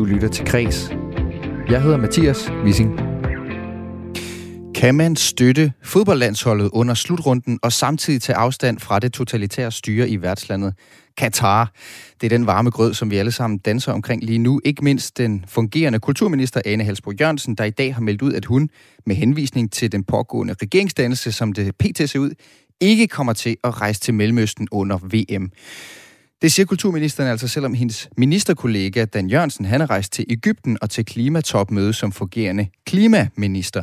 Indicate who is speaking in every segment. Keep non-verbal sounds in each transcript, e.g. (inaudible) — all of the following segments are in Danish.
Speaker 1: Du lytter til Kres. Jeg hedder Mathias Wissing. Kan man støtte fodboldlandsholdet under slutrunden og samtidig tage afstand fra det totalitære styre i værtslandet Katar? Det er den varme grød, som vi alle sammen danser omkring lige nu. Ikke mindst den fungerende kulturminister Ane Halsbro Jørgensen, der i dag har meldt ud, at hun med henvisning til den pågående regeringsdannelse, som det pt. ser ud, ikke kommer til at rejse til Mellemøsten under VM. Det siger kulturministeren altså, selvom hendes ministerkollega Dan Jørgensen, han er rejst til Ægypten og til klimatopmøde som fungerende klimaminister.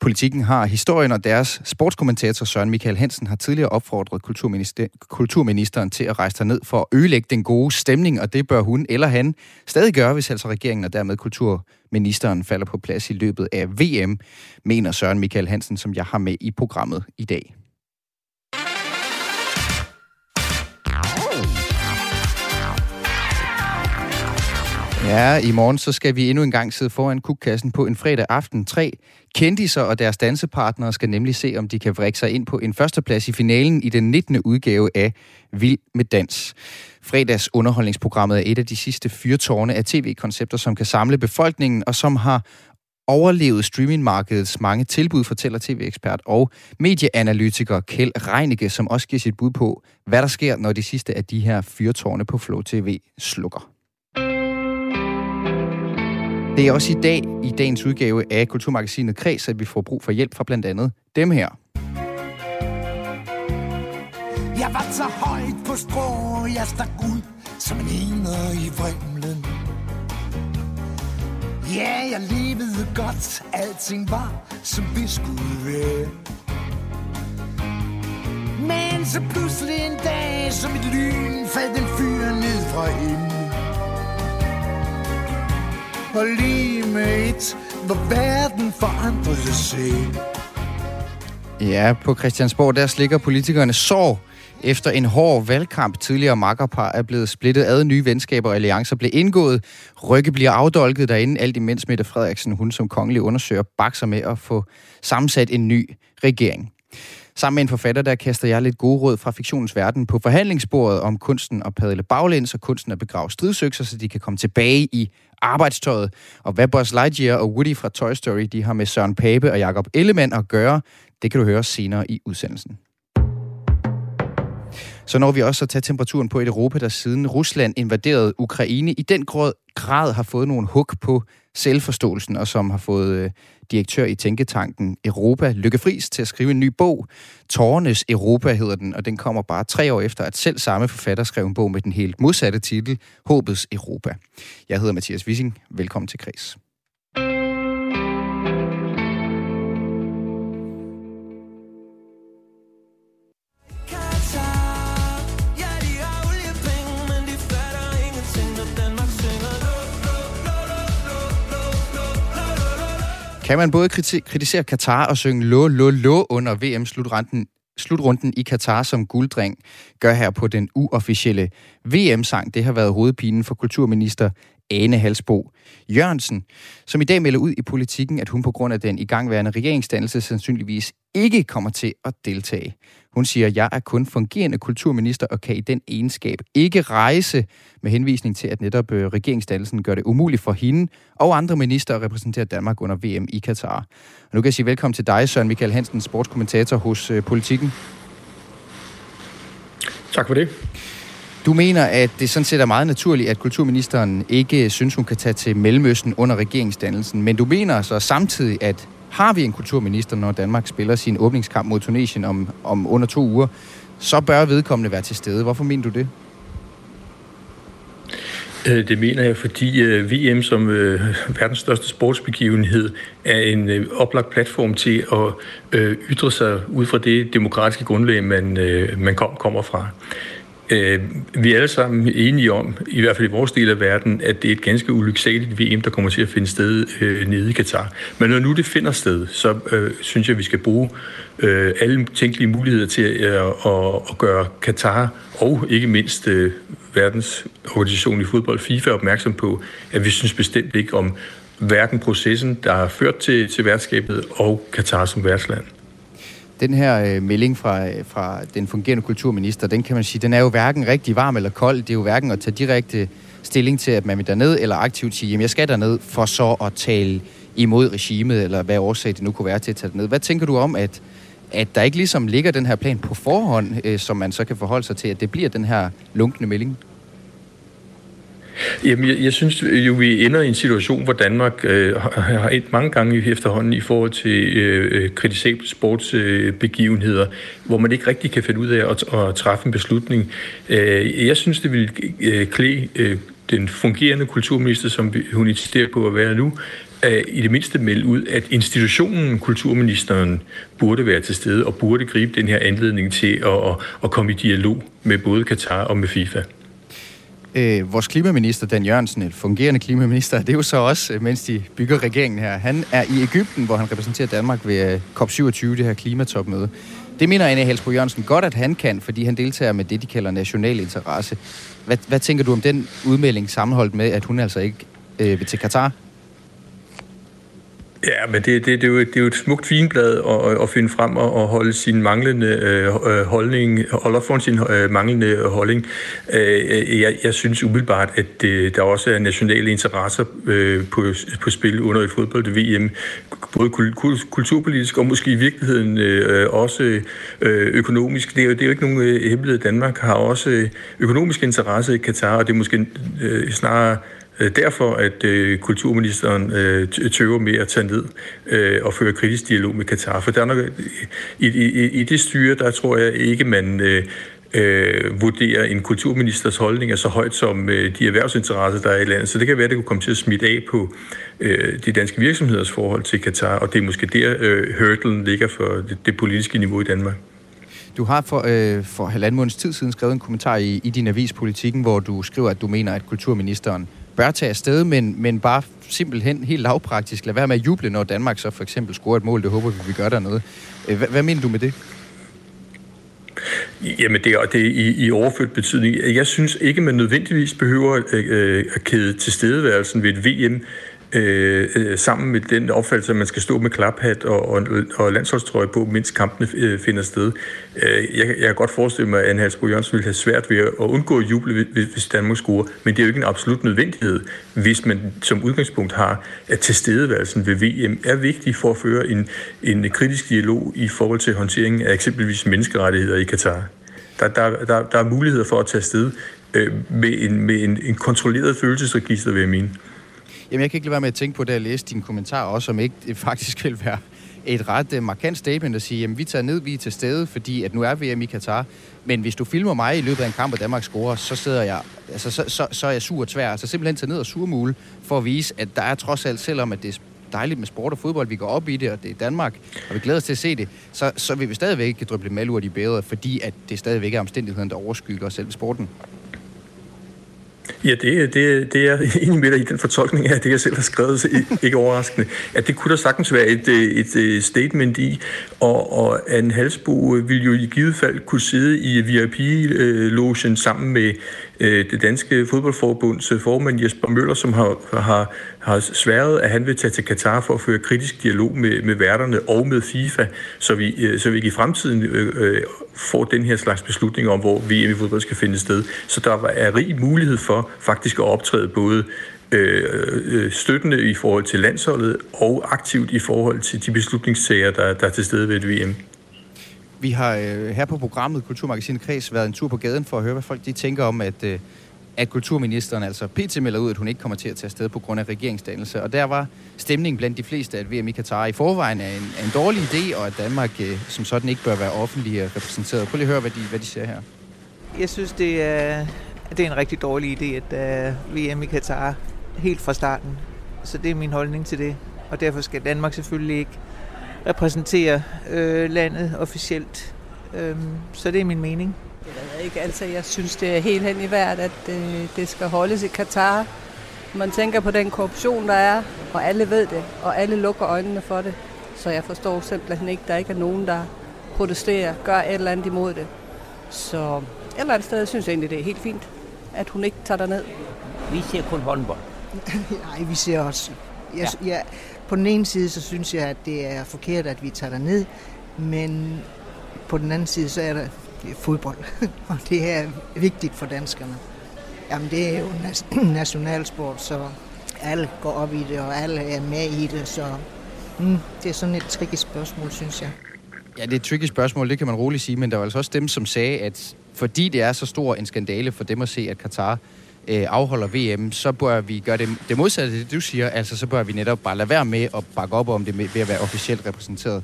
Speaker 1: Politikken har historien, og deres sportskommentator Søren Michael Hansen har tidligere opfordret kulturminister, kulturministeren til at rejse ned for at ødelægge den gode stemning, og det bør hun eller han stadig gøre, hvis altså regeringen og dermed kulturministeren falder på plads i løbet af VM, mener Søren Michael Hansen, som jeg har med i programmet i dag. Ja, i morgen så skal vi endnu en gang sidde foran kukkassen på en fredag aften. Tre kendiser og deres dansepartnere skal nemlig se, om de kan vrikke sig ind på en førsteplads i finalen i den 19. udgave af Vild med Dans. Fredags underholdningsprogrammet er et af de sidste fyrtårne af tv-koncepter, som kan samle befolkningen og som har overlevet streamingmarkedets mange tilbud, fortæller tv-ekspert og medieanalytiker Kjeld Reinicke, som også giver sit bud på, hvad der sker, når de sidste af de her fyrtårne på Flow TV slukker. Det er også i dag, i dagens udgave af Kulturmagasinet Kreds, at vi får brug for hjælp fra blandt andet dem her. Jeg var så højt på strå, jeg stak ud som en ener i vrimlen. Ja, jeg levede godt, alting var som det skulle være. Men så pludselig en dag, som et lyn, faldt en fyr ned fra himlen og lige med et, hvor verden forandrede sig. Ja, på Christiansborg, der slikker politikerne sår efter en hård valgkamp. Tidligere makkerpar er blevet splittet ad, nye venskaber og alliancer blev indgået. Rykke bliver afdolket derinde, alt imens Mette Frederiksen, hun som kongelig undersøger, bakser med at få sammensat en ny regering. Sammen med en forfatter, der kaster jeg lidt gode råd fra fiktionens verden på forhandlingsbordet om kunsten at padle baglæns og kunsten at begrave stridsøkser, så de kan komme tilbage i arbejdstøjet. Og hvad Buzz Lightyear og Woody fra Toy Story de har med Søren Pape og Jakob Ellemann at gøre, det kan du høre senere i udsendelsen. Så når vi også at tage temperaturen på et Europa, der siden Rusland invaderede Ukraine, i den grad har fået nogle hug på selvforståelsen, og som har fået øh, direktør i Tænketanken Europa, Lykke Friis, til at skrive en ny bog. Tårernes Europa hedder den, og den kommer bare tre år efter, at selv samme forfatter skrev en bog med den helt modsatte titel, Håbets Europa. Jeg hedder Mathias Wissing. Velkommen til Kris. Kan man både kritisere Katar og synge lå, lå, lå under VM-slutrunden slutrunden i Katar som gulddreng gør her på den uofficielle VM-sang. Det har været hovedpinen for kulturminister Ane Halsbo Jørgensen, som i dag melder ud i politikken, at hun på grund af den igangværende regeringsdannelse sandsynligvis ikke kommer til at deltage. Hun siger, at jeg er kun fungerende kulturminister og kan i den egenskab ikke rejse med henvisning til, at netop øh, regeringsdannelsen gør det umuligt for hende og andre minister at repræsentere Danmark under VM i Katar. Og nu kan jeg sige velkommen til dig, Søren Michael Hansen, sportskommentator hos øh, Politikken.
Speaker 2: Tak for det.
Speaker 1: Du mener, at det sådan set er meget naturligt, at kulturministeren ikke synes, hun kan tage til Mellemøsten under regeringsdannelsen. Men du mener så samtidig, at har vi en kulturminister, når Danmark spiller sin åbningskamp mod Tunesien om, om under to uger, så bør vedkommende være til stede. Hvorfor mener du det?
Speaker 2: Øh, det mener jeg, fordi øh, VM som øh, verdens største sportsbegivenhed er en oplagt platform til at ytre sig ud fra det demokratiske grundlag, man, man kommer fra. Øh, vi er alle sammen enige om, i hvert fald i vores del af verden, at det er et ganske ulyksaligt VM, der kommer til at finde sted øh, nede i Katar. Men når nu det finder sted, så øh, synes jeg, at vi skal bruge øh, alle tænkelige muligheder til øh, at, at gøre Katar og ikke mindst øh, verdens organisation i fodbold, FIFA, opmærksom på, at vi synes bestemt ikke om hverken processen, der har ført til, til værtskabet, og Katar som værtsland.
Speaker 1: Den her øh, melding fra, øh, fra den fungerende kulturminister, den kan man sige, den er jo hverken rigtig varm eller kold. Det er jo hverken at tage direkte stilling til, at man vil derned, eller aktivt sige, jamen jeg skal derned, for så at tale imod regimet, eller hvad årsag det nu kunne være til at tage ned. Hvad tænker du om, at, at der ikke ligesom ligger den her plan på forhånd, øh, som man så kan forholde sig til, at det bliver den her lunkende melding?
Speaker 2: Jamen, jeg, jeg synes jo, vi ender i en situation, hvor Danmark øh, har et mange gange efterhånden i forhold til øh, øh kritisable sportsbegivenheder, øh, hvor man ikke rigtig kan finde ud af at, at træffe en beslutning. Øh, jeg synes, det ville øh, klæde øh, den fungerende kulturminister, som hun insisterer på at være nu, i det mindste melde ud, at institutionen, kulturministeren, burde være til stede og burde gribe den her anledning til at, at, at komme i dialog med både Katar og med FIFA.
Speaker 1: Øh, vores klimaminister, Dan Jørgensen, et fungerende klimaminister, det er jo så også, øh, mens de bygger regeringen her. Han er i Ægypten, hvor han repræsenterer Danmark ved øh, COP27, det her klimatopmøde. Det mener Anne Helsbro Jørgensen godt, at han kan, fordi han deltager med det, de kalder national interesse. Hvad, hvad tænker du om den udmelding sammenholdt med, at hun altså ikke øh, vil til Katar?
Speaker 2: Ja, men det, det, det, er, jo, det er jo et smukt finblad at, at finde frem og, at holde sin manglende øh, øh holdning, holde for sin øh, manglende holdning. Øh, jeg, jeg synes umiddelbart, at det, der også er nationale interesser øh, på, på spil under et fodbold-VM, både kulturpolitisk og måske i virkeligheden øh, også øh, økonomisk. Det er, jo, det er jo ikke nogen øh, hemmelighed. Danmark har også øh, økonomisk interesse i Katar, og det er måske øh, snarere Øh, derfor, at øh, kulturministeren øh, tøver med at tage ned øh, og føre kritisk dialog med Katar. For der er nok, i, i, i det styre, der tror jeg ikke, man øh, øh, vurderer en kulturministers holdning er så højt som øh, de erhvervsinteresser, der er i landet. Så det kan være, at det kunne komme til at smitte af på øh, de danske virksomheders forhold til Katar, og det er måske der, øh, hurdlen ligger for det, det politiske niveau i Danmark.
Speaker 1: Du har for, øh, for halvanden måneds tid siden skrevet en kommentar i, i din avis Politikken, hvor du skriver, at du mener, at kulturministeren bør tage afsted, men, men bare simpelthen helt lavpraktisk lade være med at juble, når Danmark så for eksempel scorer et mål. Det håber vi, vi gør dernede. Øh, hvad, hvad mener du med det?
Speaker 2: Jamen, det er, det er i, i overført betydning. Jeg synes ikke, man nødvendigvis behøver øh, øh at kæde tilstedeværelsen ved et VM Øh, øh, sammen med den opfattelse, at man skal stå med klaphat og, og, og landsholdstrøje på, mens kampene øh, finder sted. Øh, jeg, jeg kan godt forestille mig, at Anne Halsbro Jørgensen ville have svært ved at undgå at juble, hvis Danmark scorer, men det er jo ikke en absolut nødvendighed, hvis man som udgangspunkt har, at tilstedeværelsen ved VM er vigtig for at føre en, en kritisk dialog i forhold til håndteringen af eksempelvis menneskerettigheder i Katar. Der, der, der, der er muligheder for at tage afsted øh, med, en, med en, en kontrolleret følelsesregister, vil jeg mene.
Speaker 1: Jamen, jeg kan ikke lade være med at tænke på, da jeg læste din kommentar også, om ikke det faktisk vil være et ret øh, markant statement at sige, jamen vi tager ned, vi er til stede, fordi at nu er VM i Katar. Men hvis du filmer mig i løbet af en kamp, og Danmark scorer, så sidder jeg, altså så, så, så er jeg sur og tvær. Altså simpelthen tage ned og surmule, for at vise, at der er trods alt, selvom at det er dejligt med sport og fodbold, vi går op i det, og det er Danmark, og vi glæder os til at se det, så, så vil vi stadigvæk ikke drøbe malurt i bedre, fordi at det stadigvæk er omstændigheden, der overskygger selv sporten.
Speaker 2: Ja, det, det, det er enig med dig i den fortolkning af det, jeg selv har skrevet, så ikke overraskende. At det kunne der sagtens være et, øh, et, et statement i, og, og en halsbo vil jo i givet fald kunne sidde i VIP-logen øh, sammen med øh, det danske fodboldforbunds øh, formand Jesper Møller, som har, har, har sværet, at han vil tage til Katar for at føre kritisk dialog med, med værterne og med FIFA, så vi, øh, så vi ikke i fremtiden øh, øh får den her slags beslutning om, hvor VM i fodbold skal finde sted. Så der er rig mulighed for faktisk at optræde både øh, øh, støttende i forhold til landsholdet og aktivt i forhold til de beslutningssager, der, der er til stede ved et VM.
Speaker 1: Vi har øh, her på programmet Kulturmagasinet Kreds været en tur på gaden for at høre, hvad folk de tænker om, at, øh, at kulturministeren altså pt. melder ud, at hun ikke kommer til at tage afsted på grund af regeringsdannelse. Og der var stemningen blandt de fleste, at VM i Katar i forvejen er en, en dårlig idé, og at Danmark øh, som sådan ikke bør være offentlig repræsenteret. Prøv lige at høre, hvad de, hvad de siger her.
Speaker 3: Jeg synes, det er, det er en rigtig dårlig idé, at øh, der VM i Katar helt fra starten. Så det er min holdning til det. Og derfor skal Danmark selvfølgelig ikke repræsentere øh, landet officielt. Øhm, så det er min mening.
Speaker 4: Jeg ved ikke, altså jeg synes, det er helt hen i værd, at øh, det skal holdes i Katar. Man tænker på den korruption, der er, og alle ved det, og alle lukker øjnene for det. Så jeg forstår simpelthen ikke, at der ikke er nogen, der protesterer, gør et eller andet imod det. Så et eller andet sted synes jeg egentlig, det er helt fint, at hun ikke tager ned.
Speaker 5: Vi ser kun håndbold. (laughs)
Speaker 6: Nej, vi ser også. Jeg, ja. jeg, på den ene side, så synes jeg, at det er forkert, at vi tager ned, men på den anden side, så er der fodbold, (laughs) og det er vigtigt for danskerne. Jamen, det er jo (clears throat) nationalsport, så alle går op i det, og alle er med i det, så mm, det er sådan et tricky spørgsmål, synes jeg.
Speaker 1: Ja, det er et tricky spørgsmål, det kan man roligt sige, men der var altså også dem, som sagde, at fordi det er så stor en skandale for dem at se, at Katar øh, afholder VM, så bør vi gøre det, det modsatte af det, du siger. Altså, så bør vi netop bare lade være med at bakke op om det med, ved at være officielt repræsenteret.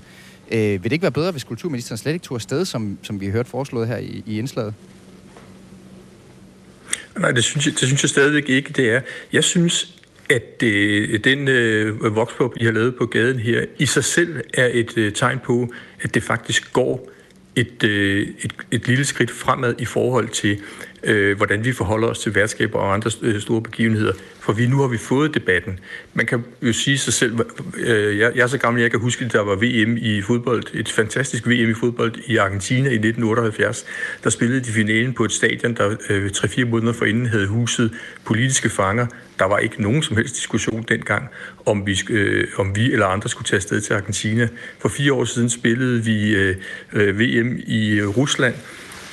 Speaker 1: Øh, vil det ikke være bedre, hvis kulturministeren slet ikke tog afsted, som, som vi har hørt foreslået her i, i indslaget?
Speaker 2: Nej, det synes, jeg, det synes jeg stadigvæk ikke, det er. Jeg synes, at øh, den øh, vokspop, I har lavet på gaden her, i sig selv er et øh, tegn på, at det faktisk går et, øh, et, et lille skridt fremad i forhold til, øh, hvordan vi forholder os til værtskaber og andre øh, store begivenheder. For vi, nu har vi fået debatten. Man kan jo sige sig selv, øh, jeg, jeg er så gammel, jeg kan huske, at der var VM i fodbold, et fantastisk VM i fodbold i Argentina i 1978. Der spillede de finalen på et stadion, der øh, 3-4 måneder forinden havde huset politiske fanger. Der var ikke nogen som helst diskussion dengang, om vi, øh, om vi eller andre skulle tage afsted til Argentina. For fire år siden spillede vi øh, øh VM i øh, Rusland,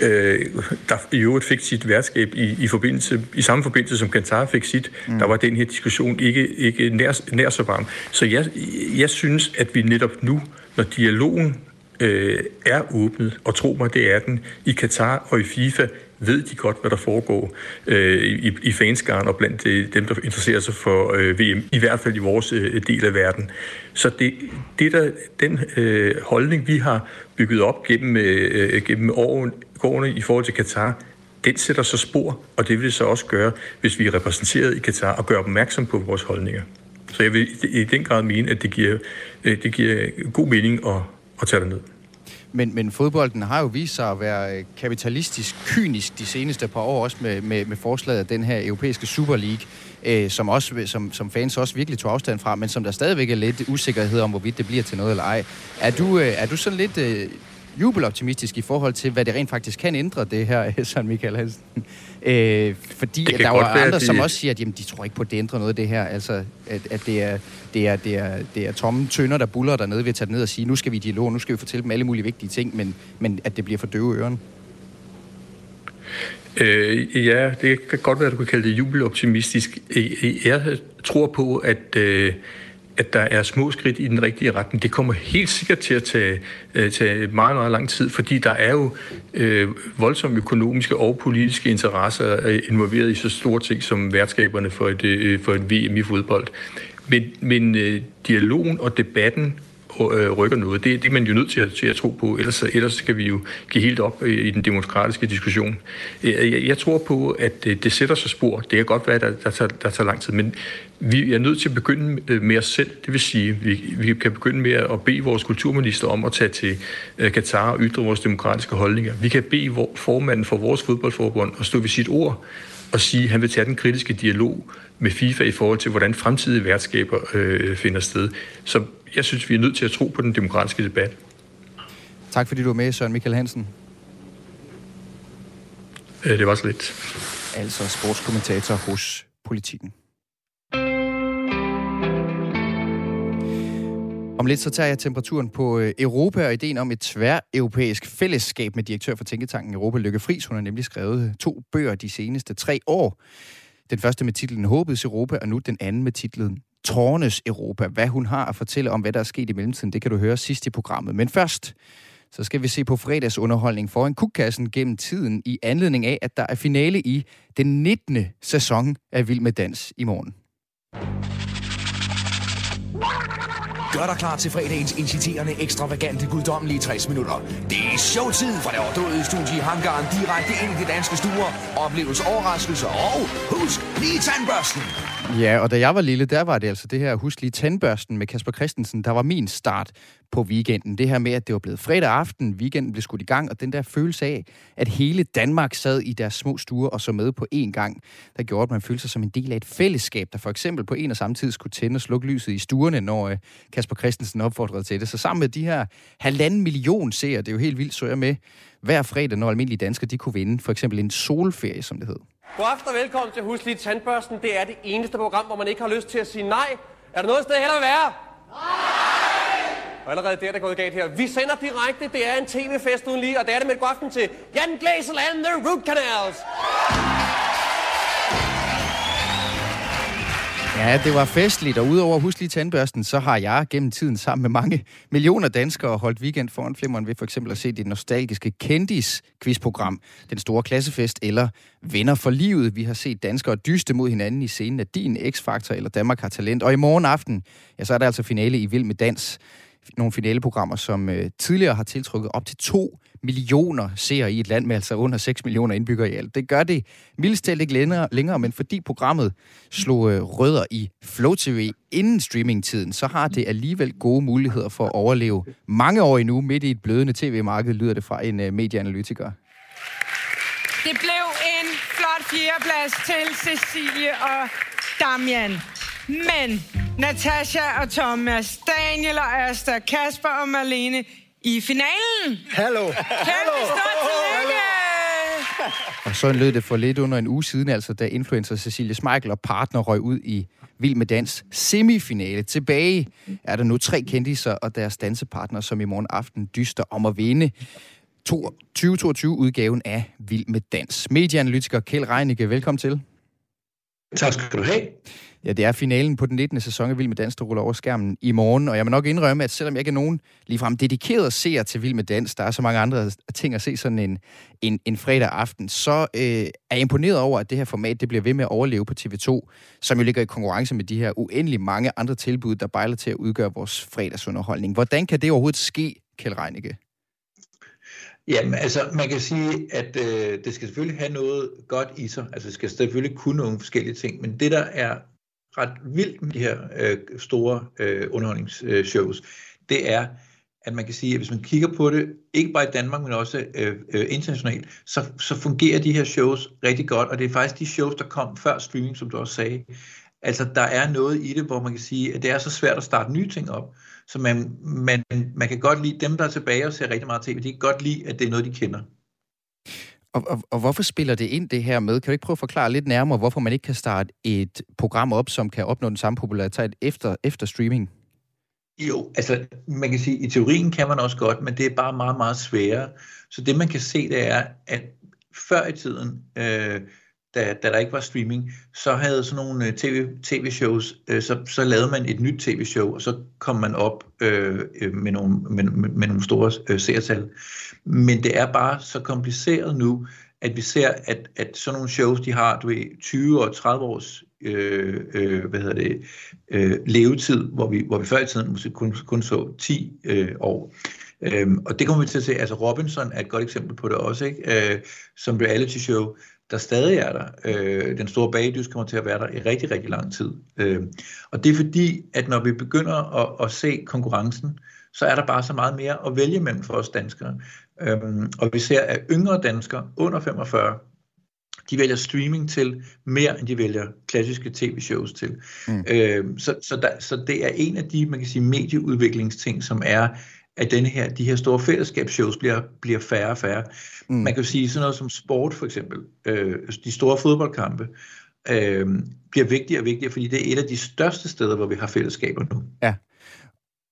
Speaker 2: øh, der i øvrigt fik sit værtskab i, i, forbindelse, i samme forbindelse som Qatar fik sit, mm. der var den her diskussion ikke, ikke nær, nær så varm. Så jeg, jeg synes, at vi netop nu, når dialogen øh, er åbnet, og tro mig, det er den, i Katar og i FIFA, ved de godt, hvad der foregår øh, i, i fanskaren og blandt øh, dem, der interesserer sig for øh, VM, i hvert fald i vores øh, del af verden. Så det, det der, den øh, holdning, vi har bygget op gennem, øh, øh gennem årene, i forhold til Katar, den sætter så spor, og det vil det så også gøre, hvis vi er repræsenteret i Katar og gør opmærksom på vores holdninger. Så jeg vil i den grad mene, at det giver, øh, det giver god mening at, at tage det ned.
Speaker 1: Men, men fodbolden har jo vist sig at være øh, kapitalistisk, kynisk de seneste par år, også med, med, med forslaget af den her europæiske Super League, øh, som, også, som, som fans også virkelig tog afstand fra, men som der stadigvæk er lidt usikkerhed om, hvorvidt det bliver til noget eller ej. Er du, øh, er du sådan lidt øh, jubeloptimistisk i forhold til, hvad det rent faktisk kan ændre det her, (laughs) Søren Michael Hansen? Øh, fordi at der er andre, de... som også siger, at jamen, de tror ikke på, at det ændrer noget af det her. Altså, at, at det, er, det, er, det, er, det er tomme tønder, der buller dernede ved at tage ned og sige, nu skal vi i dialog, nu skal vi fortælle dem alle mulige vigtige ting, men, men at det bliver for døve ørerne.
Speaker 2: Øh, ja, det kan godt være, at du kan kalde det jubeloptimistisk. Jeg tror på, at... Øh, at der er små skridt i den rigtige retning. Det kommer helt sikkert til at tage, øh, tage meget, meget lang tid, fordi der er jo øh, voldsomme økonomiske og politiske interesser øh, involveret i så store ting som værtskaberne for et, øh, for et VM i fodbold. Men, men øh, dialogen og debatten øh, rykker noget. Det, det er man jo nødt til at, til at tro på, ellers, ellers skal vi jo give helt op øh, i den demokratiske diskussion. Øh, jeg, jeg tror på, at det, det sætter sig spor. Det kan godt være, at der, der, tager, der tager lang tid, men vi er nødt til at begynde øh, med os selv. Det vil sige, vi, vi kan begynde med at bede vores kulturminister om at tage til Katar og ytre vores demokratiske holdninger. Vi kan bede formanden for vores fodboldforbund at stå ved sit ord og sige, at han vil tage den kritiske dialog med FIFA i forhold til, hvordan fremtidige værtskaber øh, finder sted. Så jeg synes, vi er nødt til at tro på den demokratiske debat.
Speaker 1: Tak fordi du var med, Søren Michael Hansen.
Speaker 2: Øh, det var så lidt.
Speaker 1: Altså sportskommentator hos Politiken. Om lidt så tager jeg temperaturen på øh, Europa og ideen om et tvær-europæisk fællesskab med direktør for Tænketanken Europa, Lykke Friis. Hun har nemlig skrevet øh, to bøger de seneste tre år. Den første med titlen Håbets Europa, og nu den anden med titlen Tårnes Europa. Hvad hun har at fortælle om, hvad der er sket i mellemtiden, det kan du høre sidst i programmet. Men først, så skal vi se på fredagsunderholdning foran kukkassen gennem tiden i anledning af, at der er finale i den 19. sæson af Vild med Dans i morgen.
Speaker 7: Gør dig klar til fredagens inciterende, ekstravagante, guddommelige 60 minutter. Det er showtid fra det overdåede studie i Hangaren direkte ind i de danske stuer. Oplevelse, overraskelser og husk lige tandbørsten.
Speaker 1: Ja, og da jeg var lille, der var det altså det her Husk lige tandbørsten med Kasper Christensen, der var min start på weekenden. Det her med, at det var blevet fredag aften, weekenden blev skudt i gang, og den der følelse af, at hele Danmark sad i deres små stuer og så med på én gang, der gjorde, at man følte sig som en del af et fællesskab, der for eksempel på en og samme tid skulle tænde og slukke lyset i stuerne, når uh, Kasper Christensen opfordrede til det. Så sammen med de her halvanden million seere, det er jo helt vildt, så jeg med hver fredag, når almindelige danskere de kunne vinde for eksempel en solferie, som det hed.
Speaker 8: God aften og velkommen til Husk lige tandbørsten. Det er det eneste program, hvor man ikke har lyst til at sige nej. Er der noget sted heller være? Nej! Og allerede der, der er gået galt her. Vi sender direkte. Det er en tv-fest uden lige, og det er det med et god aften til Jan Glæsel and the Root Canals.
Speaker 1: Ja, det var festligt, og udover huslige tandbørsten, så har jeg gennem tiden sammen med mange millioner danskere holdt weekend foran flimmeren ved for eksempel at se det nostalgiske Kendis-quizprogram, Den Store Klassefest eller Venner for Livet. Vi har set danskere dyste mod hinanden i scenen af Din X-Factor eller Danmark har talent. Og i morgen aften, ja, så er der altså finale i Vild med Dans nogle finaleprogrammer, som øh, tidligere har tiltrukket op til 2 millioner seere i et land med altså under 6 millioner indbyggere i alt. Det gør det mildest ikke længere, længere, men fordi programmet slog øh, rødder i Flow TV inden streamingtiden, så har det alligevel gode muligheder for at overleve mange år endnu midt i et blødende tv-marked, lyder det fra en øh, medieanalytiker.
Speaker 9: Det blev en flot fjerdeplads til Cecilie og Damian. Men Natasha og Thomas, Daniel og Asta, Kasper og Marlene i finalen.
Speaker 10: Hallo.
Speaker 9: Kæmpe stort tillykke.
Speaker 1: Og så lød det for lidt under en uge siden, altså da influencer Cecilie Smeichel og partner røg ud i Vild med Dans semifinale. Tilbage er der nu tre kendiser og deres dansepartner, som i morgen aften dyster om at vinde 2022-udgaven af Vild med Dans. Medieanalytiker Kjeld Reinicke, velkommen til.
Speaker 10: Tak skal du have.
Speaker 1: Ja, det er finalen på den 19. sæson af Vild med Dans, der ruller over skærmen i morgen. Og jeg må nok indrømme, at selvom jeg ikke er nogen ligefrem dedikeret seer til Vild med Dans, der er så mange andre ting at se sådan en, en, en fredag aften, så øh, er jeg imponeret over, at det her format det bliver ved med at overleve på TV2, som jo ligger i konkurrence med de her uendelig mange andre tilbud, der bejler til at udgøre vores fredagsunderholdning. Hvordan kan det overhovedet ske, Kjell Reinicke?
Speaker 10: Jamen, altså, man kan sige, at øh, det skal selvfølgelig have noget godt i sig. Altså, det skal selvfølgelig kunne nogle forskellige ting. Men det, der er ret vildt med de her øh, store øh, underholdningsshows, det er, at man kan sige, at hvis man kigger på det, ikke bare i Danmark, men også øh, øh, internationalt, så, så fungerer de her shows rigtig godt, og det er faktisk de shows, der kom før streaming, som du også sagde. Altså, der er noget i det, hvor man kan sige, at det er så svært at starte nye ting op, så man, man, man kan godt lide dem, der er tilbage og ser rigtig meget tv, de kan godt lide, at det er noget, de kender.
Speaker 1: Og, og, og hvorfor spiller det ind det her med? Kan du ikke prøve at forklare lidt nærmere, hvorfor man ikke kan starte et program op, som kan opnå den samme popularitet efter, efter streaming?
Speaker 10: Jo, altså man kan sige, i teorien kan man også godt, men det er bare meget, meget sværere. Så det man kan se, det er, at før i tiden, øh, da, da der ikke var streaming, så havde sådan nogle øh, TV, tv-shows, øh, så, så lavede man et nyt tv-show, og så kom man op øh, øh med, nogle, med, med nogle store øh, seertal. Men det er bare så kompliceret nu, at vi ser, at, at sådan nogle shows, de har du ved, 20 og 30 års øh, øh, hvad hedder det, øh, levetid, hvor vi, hvor vi før i tiden måske kun, kun så 10 øh, år. Øhm, og det kommer vi til at se, altså Robinson er et godt eksempel på det også, ikke? Øh, som reality show, der stadig er der. Øh, den store bagdys kommer til at være der i rigtig, rigtig lang tid. Øh, og det er fordi, at når vi begynder at, at se konkurrencen, så er der bare så meget mere at vælge mellem for os danskere. Øh, og vi ser, at yngre danskere under 45, de vælger streaming til mere, end de vælger klassiske tv-shows til. Mm. Øh, så, så, der, så det er en af de, man kan sige, medieudviklingsting, som er, at denne her, de her store fællesskabsshows bliver, bliver færre og færre. Mm. Man kan jo sige sådan noget som sport for eksempel, øh, de store fodboldkampe, øh, bliver vigtigere og vigtigere, fordi det er et af de største steder, hvor vi har fællesskaber nu.
Speaker 1: Ja.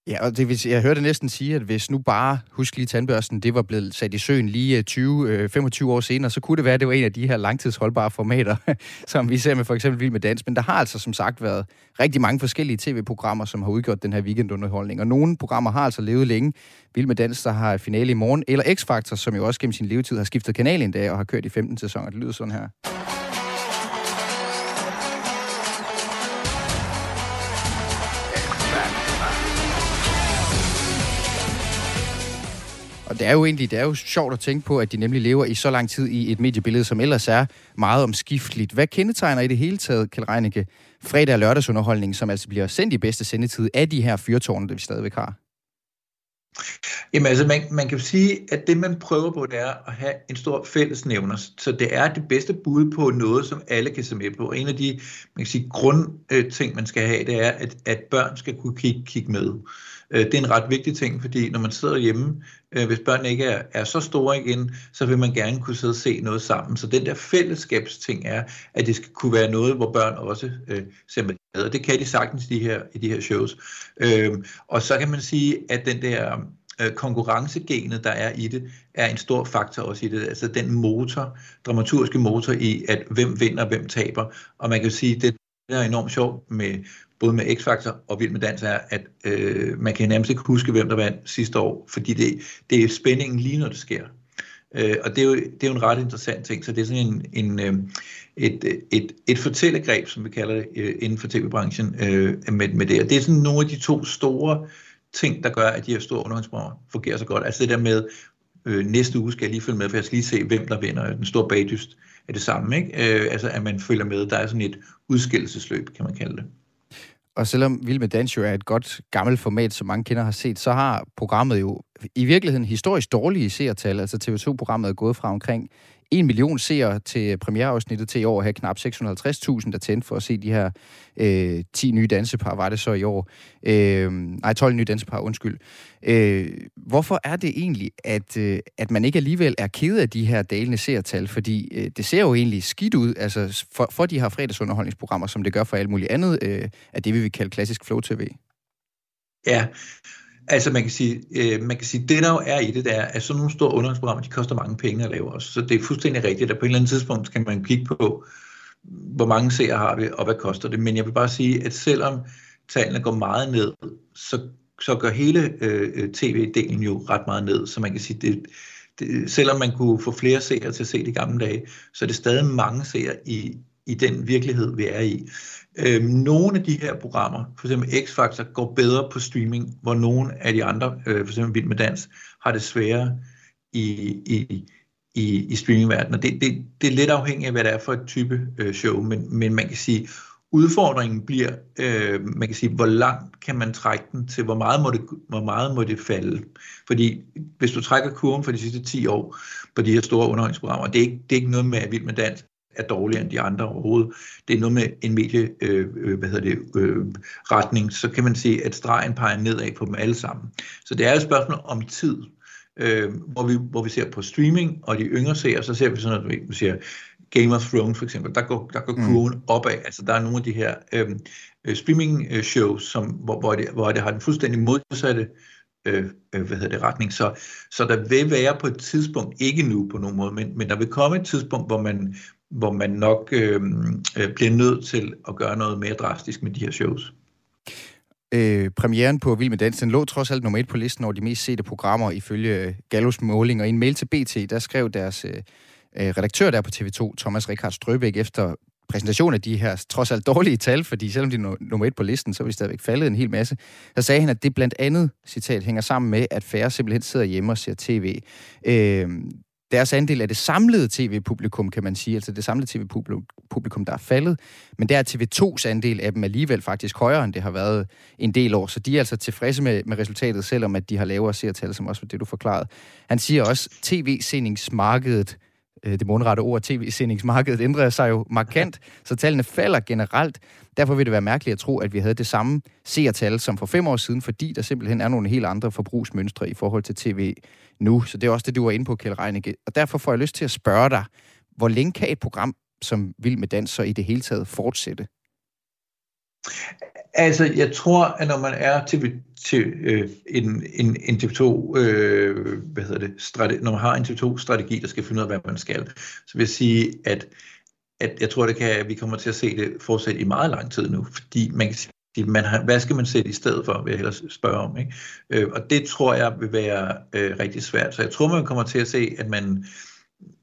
Speaker 1: Ja, og det vil, jeg hørte næsten sige, at hvis nu bare, husk lige tandbørsten, det var blevet sat i søen lige øh, 20-25 øh, år senere, så kunne det være, at det var en af de her langtidsholdbare formater, (laughs) som vi ser med for eksempel Vild med Dans. Men der har altså som sagt været rigtig mange forskellige tv-programmer, som har udgjort den her weekendunderholdning. Og nogle programmer har altså levet længe. Vild med Dans, der har finale i morgen. Eller X-Factor, som jo også gennem sin levetid har skiftet kanal en dag og har kørt i 15 sæsoner. Det lyder sådan her. Og det er jo egentlig det er jo sjovt at tænke på, at de nemlig lever i så lang tid i et mediebillede, som ellers er meget omskifteligt. Hvad kendetegner i det hele taget, Kjell Reinicke, fredag- og lørdagsunderholdning, som altså bliver sendt i bedste sendetid af de her fyrtårne, der vi stadigvæk har?
Speaker 10: Jamen altså, man, man kan sige, at det man prøver på, det er at have en stor fællesnævner. Så det er det bedste bud på noget, som alle kan se med på. En af de man kan sige, grundting, man skal have, det er, at, at børn skal kunne kigge, kigge med. Øh, det er en ret vigtig ting, fordi når man sidder hjemme, øh, hvis børnene ikke er, er så store igen, så vil man gerne kunne sidde og se noget sammen. Så den der fællesskabsting er, at det skal kunne være noget, hvor børn også øh, ser med. Og det kan de sagtens de her, i de her shows. Øh, og så kan man sige, at den der øh, konkurrencegenet, der er i det, er en stor faktor også i det. Altså den motor, dramaturgiske motor i, at hvem vinder, hvem taber. Og man kan sige, det der er enormt sjovt med både med X-Factor og Vild med Dans, er, at øh, man kan nærmest ikke huske, hvem der vandt sidste år, fordi det, det er spændingen lige når det sker. Øh, og det er, jo, det er jo en ret interessant ting, så det er sådan en, en, øh, et, et, et fortællegreb, som vi kalder det øh, inden for tv-branchen øh, med, med det. Og det er sådan nogle af de to store ting, der gør, at de her store underholdningsprogrammer fungerer så godt. Altså det der med, øh, næste uge skal jeg lige følge med, for jeg skal lige se, hvem der vinder. Den store bagdyst er det samme, ikke? Øh, altså at man følger med. Der er sådan et udskillelsesløb, kan man kalde det.
Speaker 1: Og selvom Vild med Dans jo er et godt gammelt format, som mange kender har set, så har programmet jo i virkeligheden historisk dårlige seertal. Altså TV2-programmet er gået fra omkring 1 million seere til premiereafsnittet til i år og have knap 650.000, der tændte for at se de her øh, 10 nye dansepar, var det så i år. Øh, nej, 12 nye dansepar, undskyld. Øh, hvorfor er det egentlig, at, øh, at man ikke alligevel er ked af de her dalende seertal? Fordi øh, det ser jo egentlig skidt ud altså for, for de her fredagsunderholdningsprogrammer, som det gør for alt muligt andet øh, af det, vi vil kalde klassisk flow-tv.
Speaker 10: Ja, Altså man kan sige, øh, man kan sige, det der jo er i det, der er, at sådan nogle store underholdningsprogrammer, de koster mange penge at lave også. Så det er fuldstændig rigtigt, at på et eller andet tidspunkt skal man kigge på, hvor mange seere har vi, og hvad koster det. Men jeg vil bare sige, at selvom tallene går meget ned, så, så gør hele øh, tv-delen jo ret meget ned. Så man kan sige, det, det, selvom man kunne få flere seere til at se det i gamle dage, så er det stadig mange seere i, i den virkelighed, vi er i. Øhm, nogle af de her programmer, for eksempel X-Factor, går bedre på streaming, hvor nogle af de andre, øh, for eksempel Vild med Dans, har det sværere i, i, i, i streamingverdenen. Og det, det, det er lidt afhængigt af, hvad det er for et type øh, show, men, men man kan sige, udfordringen bliver, øh, man kan sige, hvor langt kan man trække den til, hvor meget må det, hvor meget må det falde. Fordi hvis du trækker kurven for de sidste 10 år på de her store underholdningsprogrammer, det er ikke, det er ikke noget med, Vild med Dans er dårligere end de andre overhovedet. Det er noget med en medie, øh, øh, hvad hedder det, øh, retning, så kan man se, at stregen peger nedad på dem alle sammen. Så det er et spørgsmål om tid, øh, hvor, vi, hvor vi ser på streaming, og de yngre ser, så ser vi sådan noget, vi siger, Game of Thrones for eksempel, der går, der går mm. kurven mm. opad. Altså der er nogle af de her øhm, øh, streaming shows, som, hvor, hvor, det, hvor det har den fuldstændig modsatte øh, øh, hvad hedder det, retning. Så, så der vil være på et tidspunkt, ikke nu på nogen måde, men, men der vil komme et tidspunkt, hvor man, hvor man nok øhm, øh, bliver nødt til at gøre noget mere drastisk med de her shows.
Speaker 1: Øh, premieren på Vild med Dans, den lå trods alt nummer et på listen over de mest sete programmer ifølge øh, Gallus måling, og i en mail til BT, der skrev deres øh, øh redaktør der på TV2, Thomas Richard Strøbæk, efter præsentation af de her trods alt dårlige tal, fordi selvom de er nummer et på listen, så er vi stadigvæk faldet en hel masse. Så sagde han, at det blandt andet, citat, hænger sammen med, at færre simpelthen sidder hjemme og ser tv. Øh, deres andel af det samlede tv-publikum, kan man sige, altså det samlede tv-publikum, der er faldet, men der er TV2's andel af dem alligevel faktisk højere, end det har været en del år, så de er altså tilfredse med, med resultatet, selvom at de har lavere seertal, som også var det, du forklarede. Han siger også, tv-sendingsmarkedet Øh, det mundrette ord, tv-sendingsmarkedet ændrer sig jo markant, (laughs) så tallene falder generelt. Derfor vil det være mærkeligt at tro, at vi havde det samme seertal som for fem år siden, fordi der simpelthen er nogle helt andre forbrugsmønstre i forhold til tv nu. Så det er også det, du var inde på, Kjell Reinicke. Og derfor får jeg lyst til at spørge dig, hvor længe kan et program som Vild med Dans så i det hele taget fortsætte?
Speaker 10: Altså, jeg tror, at når man er til, til øh, en, en, en TV2, øh, hvad hedder det, strategi, når man har en TV2-strategi, der skal finde ud af, hvad man skal, så vil jeg sige, at, at jeg tror, det kan, at vi kommer til at se det fortsætte i meget lang tid nu, fordi man kan sige, man har, hvad skal man sætte i stedet for, vil jeg hellere spørge om. Ikke? Øh, og det tror jeg vil være øh, rigtig svært. Så jeg tror, man kommer til at se, at man,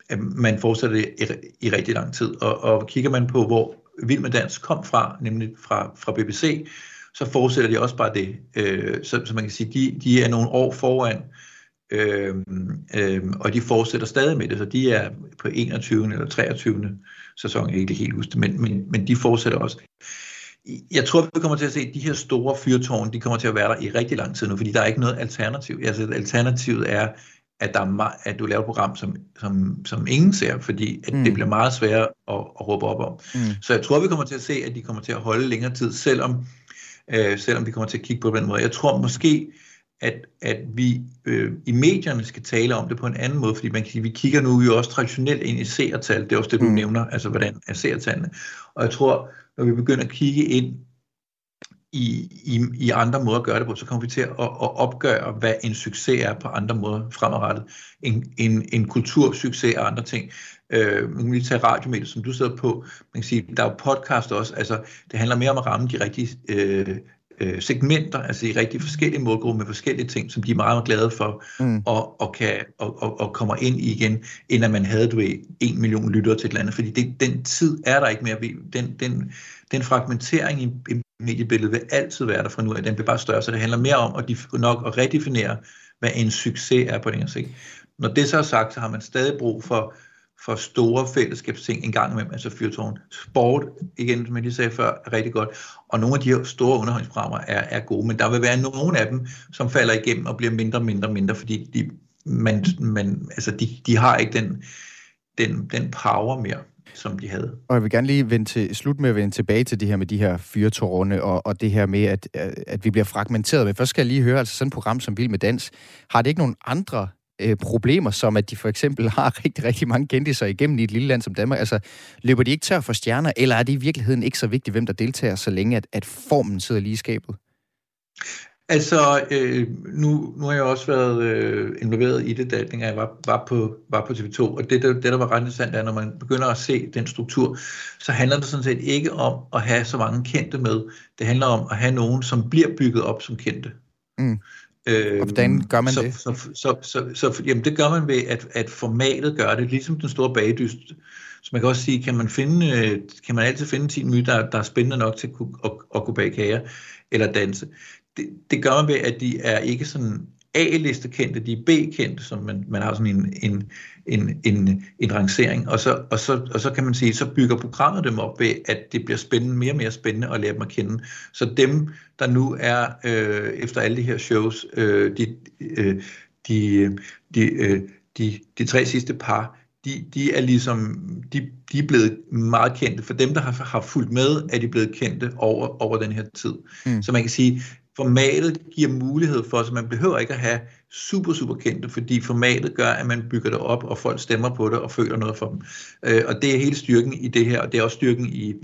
Speaker 10: at man fortsætter det i, i rigtig lang tid. Og, og kigger man på, hvor Vild med Dans kom fra, nemlig fra, fra BBC, så fortsætter de også bare det. Øh, så, så man kan sige, de, de er nogle år foran, øh, øh, og de fortsætter stadig med det, så de er på 21. eller 23. sæson, jeg ikke helt huske men, men, men de fortsætter også. Jeg tror, vi kommer til at se, at de her store fyrtårne, de kommer til at være der i rigtig lang tid nu, fordi der er ikke noget alternativ. Altså, alternativet er at, der er at du laver et program, som, som, som ingen ser, fordi at mm. det bliver meget sværere at, at råbe op om. Mm. Så jeg tror, vi kommer til at se, at de kommer til at holde længere tid, selvom, øh, selvom vi kommer til at kigge på den måde. Jeg tror måske, at, at vi øh, i medierne skal tale om det på en anden måde, fordi man kan sige, vi kigger nu jo også traditionelt ind i seertal, det er også det, du mm. nævner, altså hvordan er seertallene. Og jeg tror, når vi begynder at kigge ind i, i, i andre måder at gøre det på, så kommer vi til at, at opgøre, hvad en succes er på andre måder fremadrettet. En, en, en kultursucces og andre ting. Øh, man kan lige tage radiomediet, som du sidder på. Man kan sige, der er jo podcast også. Altså, det handler mere om at ramme de rigtige øh, øh, segmenter, altså i rigtig forskellige målgrupper med forskellige ting, som de er meget glade for, mm. og, og, kan, og, og, og kommer ind i igen, end at man havde du ved, en million lyttere til et eller andet, fordi det, den tid er der ikke mere. Den, den, den fragmentering i, i mediebilledet vil altid være der fra nu af, den bliver bare større, så det handler mere om at nok at redefinere, hvad en succes er på den her sigt. Når det så er sagt, så har man stadig brug for for store fællesskabsting en gang imellem, altså fyrtårn. Sport, igen, som jeg lige sagde før, er rigtig godt, og nogle af de her store underholdningsprogrammer er, er gode, men der vil være nogle af dem, som falder igennem og bliver mindre, mindre, mindre, fordi de, man, man, altså de, de har ikke den, den, den power mere som de havde.
Speaker 1: Og jeg vil gerne lige vende til, slut med at vende tilbage til det her med de her fyrtårne, og, og det her med, at, at vi bliver fragmenteret. Men først skal jeg lige høre, altså sådan et program som Vild med Dans, har det ikke nogen andre øh, problemer, som at de for eksempel har (laughs) rigtig, rigtig mange kendiser igennem i et lille land som Danmark? Altså, løber de ikke tør for stjerner, eller er det i virkeligheden ikke så vigtigt, hvem der deltager, så længe at, at formen sidder lige i skabet?
Speaker 10: Altså, øh, nu, nu har jeg også været øh, involveret i det, da jeg var, var, på, var på TV2, og det, det, det, der var ret interessant, er, når man begynder at se den struktur, så handler det sådan set ikke om at have så mange kendte med. Det handler om at have nogen, som bliver bygget op som kendte. Mm.
Speaker 1: Øh, og hvordan gør man
Speaker 10: så,
Speaker 1: det?
Speaker 10: Så, så, så, så, jamen det gør man ved, at, at formatet gør det, ligesom den store bagdyst. Så man kan også sige, kan man, finde, øh, kan man altid finde 10 myter, der, der er spændende nok til at kunne, at, at kunne bage kager eller danse. Det, det gør man ved, at de er ikke sådan A-liste kendte, de er B-kendte, som man, man har sådan en, en, en, en, en rangering, og så, og, så, og så kan man sige, så bygger programmet dem op ved, at det bliver spændende, mere og mere spændende at lære dem at kende. Så dem, der nu er øh, efter alle de her shows, øh, de, øh, de, de, øh, de, de tre sidste par, de, de er ligesom, de, de er blevet meget kendte. For dem, der har, har fulgt med, er de blevet kendte over, over den her tid. Mm. Så man kan sige, formatet giver mulighed for, så man behøver ikke at have super, super kendte, fordi formatet gør, at man bygger det op, og folk stemmer på det og føler noget for dem. Øh, og det er hele styrken i det her, og det er også styrken i,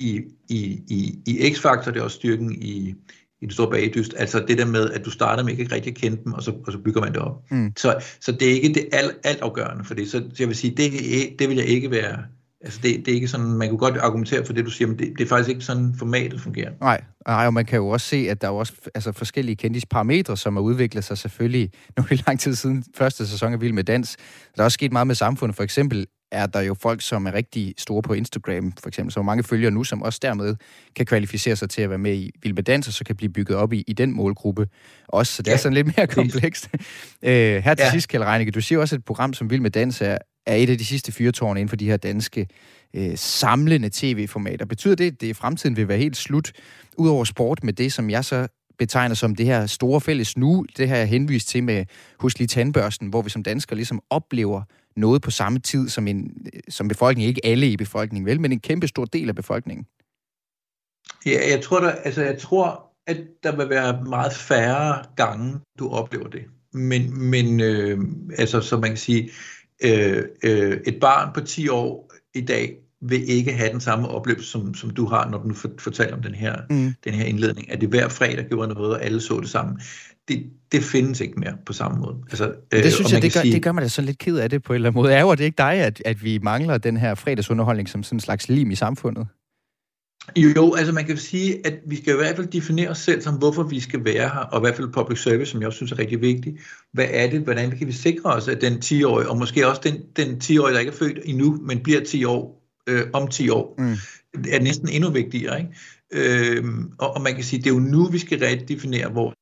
Speaker 10: i, i, i, i X-Factor, det er også styrken i, i den store bagdyst. Altså det der med, at du starter med ikke rigtig at kende dem, og så, og så bygger man det op. Mm. Så, så det er ikke det alt, alt afgørende for det. Så, så jeg vil sige, det, det vil jeg ikke være Altså det, det er ikke sådan, man kunne godt argumentere for det, du siger, men det, det er faktisk ikke sådan, formatet fungerer.
Speaker 1: Nej, nej, og man kan jo også se, at der er også altså, forskellige kendisparametre, som har udviklet sig selvfølgelig (laughs) nogle lang tid siden første sæson af Vild med Dans. Der er også sket meget med samfundet. For eksempel er der jo folk, som er rigtig store på Instagram, for eksempel, som mange følger nu, som også dermed kan kvalificere sig til at være med i Vild med Dans, og så kan blive bygget op i, i den målgruppe også. Så det ja, er sådan lidt mere komplekst. (laughs) øh, her til ja. sidst, Kjell Reinicke, du siger også, at et program som Vild med Dans er, er et af de sidste fyrtårne inden for de her danske øh, samlende tv-formater. Betyder det, at det i fremtiden vil være helt slut, ud over sport, med det, som jeg så betegner som det her store fælles nu, det her jeg henvist til med Husk lige tandbørsten, hvor vi som danskere ligesom oplever noget på samme tid som, en, øh, som befolkningen. Ikke alle i befolkningen, vel, men en kæmpe stor del af befolkningen.
Speaker 10: Ja, jeg tror, der, altså, jeg tror at der vil være meget færre gange, du oplever det. Men, men øh, altså, så man kan sige, øh, øh, et barn på 10 år i dag vil ikke have den samme oplevelse, som, som du har, når du fortæller om den her, mm. den her indledning, at det hver fredag gjorde noget, og alle så det sammen. Det, det findes ikke mere på samme måde. Altså,
Speaker 1: det øh, synes jeg, det gør, sige, det gør mig da så lidt ked af det på en eller anden måde. Er det ikke dig, at, at vi mangler den her fredagsunderholdning som sådan en slags lim i samfundet?
Speaker 10: Jo, altså man kan sige, at vi skal i hvert fald definere os selv som, hvorfor vi skal være her, og i hvert fald public service, som jeg også synes er rigtig vigtigt. Hvad er det? Hvordan kan vi sikre os, at den 10-årige, og måske også den, den 10-årige, der ikke er født endnu, men bliver 10 år, øh, om 10 år, mm. er næsten endnu vigtigere. Ikke? Øh, og, og man kan sige, det er jo nu, vi skal redefinere vores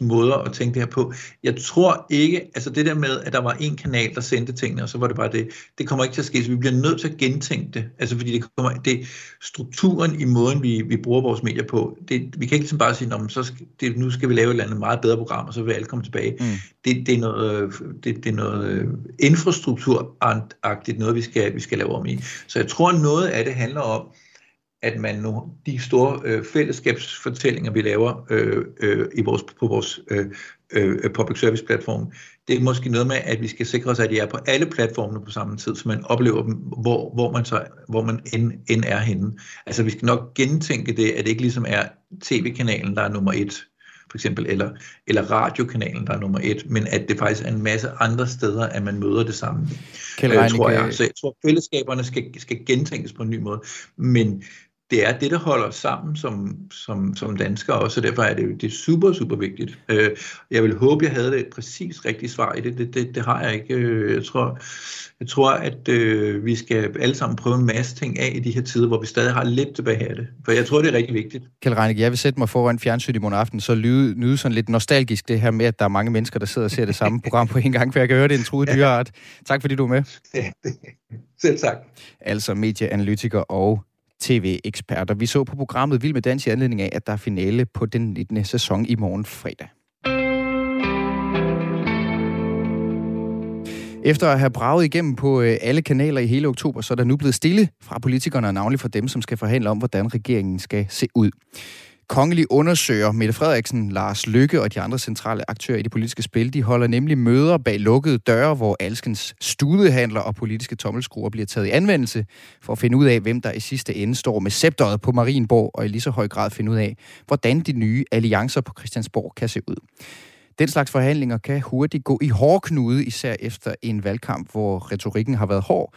Speaker 10: måder at tænke det her på. Jeg tror ikke, altså det der med, at der var en kanal, der sendte tingene, og så var det bare det, det kommer ikke til at ske, så vi bliver nødt til at gentænke det. Altså fordi det kommer, det, strukturen i måden, vi, vi bruger vores medier på, det, vi kan ikke ligesom bare sige, så skal, det, nu skal vi lave et eller andet meget bedre program, og så vil alle komme tilbage. Mm. Det, det, er noget, det, det er noget øh, infrastrukturagtigt, noget vi skal, vi skal lave om i. Så jeg tror, noget af det handler om, at man nu, de store øh, fællesskabsfortællinger, vi laver øh, øh, i vores, på vores øh, øh, public service platform, det er måske noget med, at vi skal sikre os, at de er på alle platformene på samme tid, så man oplever dem, hvor, hvor man, så, hvor man end, end er henne. Altså vi skal nok gentænke det, at det ikke ligesom er tv-kanalen, der er nummer et for eksempel, eller, eller radiokanalen, der er nummer et, men at det faktisk er en masse andre steder, at man møder det samme. Øh, tror jeg. Så jeg tror, fællesskaberne skal, skal gentænkes på en ny måde. Men det er det, der holder os sammen som, som, som danskere også, og derfor er det, det er super, super vigtigt. Øh, jeg vil håbe, jeg havde et præcis rigtigt svar i det. Det, det, det har jeg ikke. Øh, Jeg tror, jeg tror at øh, vi skal alle sammen prøve en masse ting af i de her tider, hvor vi stadig har lidt tilbage af det. For jeg tror, det er rigtig vigtigt.
Speaker 1: Kjeld Reinicke, jeg vil sætte mig foran fjernsyn i morgen aften, så lyde, nyde sådan lidt nostalgisk det her med, at der er mange mennesker, der sidder og ser det samme program på en gang, for jeg kan høre, det er en truet dyreart. Tak fordi du er med. (laughs)
Speaker 10: Selv tak.
Speaker 1: Altså medieanalytiker og tv-eksperter. Vi så på programmet Vild med Dans i anledning af, at der er finale på den 19. sæson i morgen fredag. Efter at have braget igennem på øh, alle kanaler i hele oktober, så er der nu blevet stille fra politikerne og navnlig fra dem, som skal forhandle om, hvordan regeringen skal se ud kongelige undersøger Mette Frederiksen, Lars Lykke og de andre centrale aktører i det politiske spil. De holder nemlig møder bag lukkede døre, hvor alskens studehandler og politiske tommelskruer bliver taget i anvendelse for at finde ud af, hvem der i sidste ende står med scepteret på Marienborg, og i lige så høj grad finde ud af, hvordan de nye alliancer på Christiansborg kan se ud. Den slags forhandlinger kan hurtigt gå i hårdknude, især efter en valgkamp, hvor retorikken har været hård,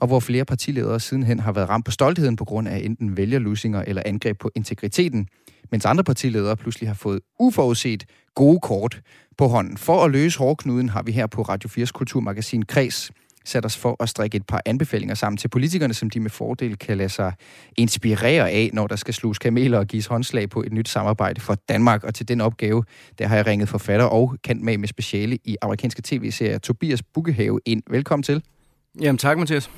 Speaker 1: og hvor flere partiledere sidenhen har været ramt på stoltheden på grund af enten vælgerlusinger eller angreb på integriteten, mens andre partiledere pludselig har fået uforudset gode kort på hånden. For at løse hårdknuden har vi her på Radio 4's kulturmagasin Kreds sat os for at strikke et par anbefalinger sammen til politikerne, som de med fordel kan lade sig inspirere af, når der skal sluges kameler og gives håndslag på et nyt samarbejde for Danmark. Og til den opgave, der har jeg ringet forfatter og kendt med med speciale i amerikanske tv-serier, Tobias Bukkehave ind. Velkommen til.
Speaker 11: Jamen tak, Mathias.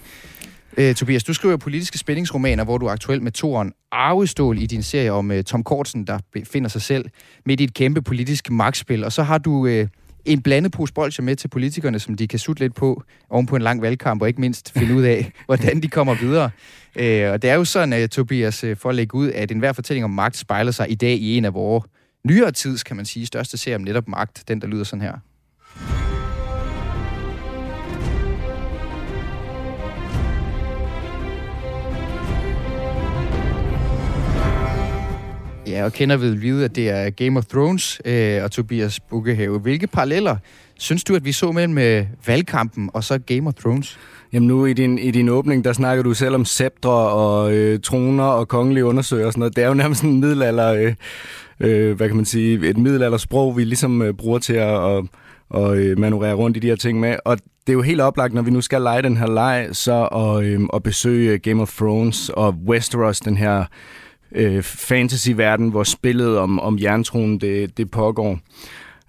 Speaker 1: Øh, Tobias, du skriver politiske spændingsromaner, hvor du er aktuel med toren Arvestål i din serie om øh, Tom Kortsen, der befinder sig selv midt i et kæmpe politisk magtspil. Og så har du øh, en blandet pose bolcher med til politikerne, som de kan sutte lidt på oven på en lang valgkamp, og ikke mindst finde ud af, (laughs) hvordan de kommer videre. Øh, og det er jo sådan, øh, Tobias, øh, for at lægge ud, at enhver fortælling om magt spejler sig i dag i en af vores nyere tids, kan man sige, største serie om netop magt, den der lyder sådan her. Ja, og kender ved vide, at det er Game of Thrones øh, og Tobias Bukkehave. Hvilke paralleller synes du, at vi så mellem øh, valgkampen og så Game of Thrones?
Speaker 11: Jamen nu i din, i din åbning, der snakker du selv om sceptre og øh, troner og kongelige undersøger og sådan noget. Det er jo nærmest en middelalder, øh, øh, hvad kan man sige, et middelaldersprog, vi ligesom øh, bruger til at og, og, øh, manøvrere rundt i de her ting med. Og det er jo helt oplagt, når vi nu skal lege den her leg, så at, øh, at besøge Game of Thrones og Westeros, den her øh, fantasy-verden, hvor spillet om, om jerntronen, det, det pågår.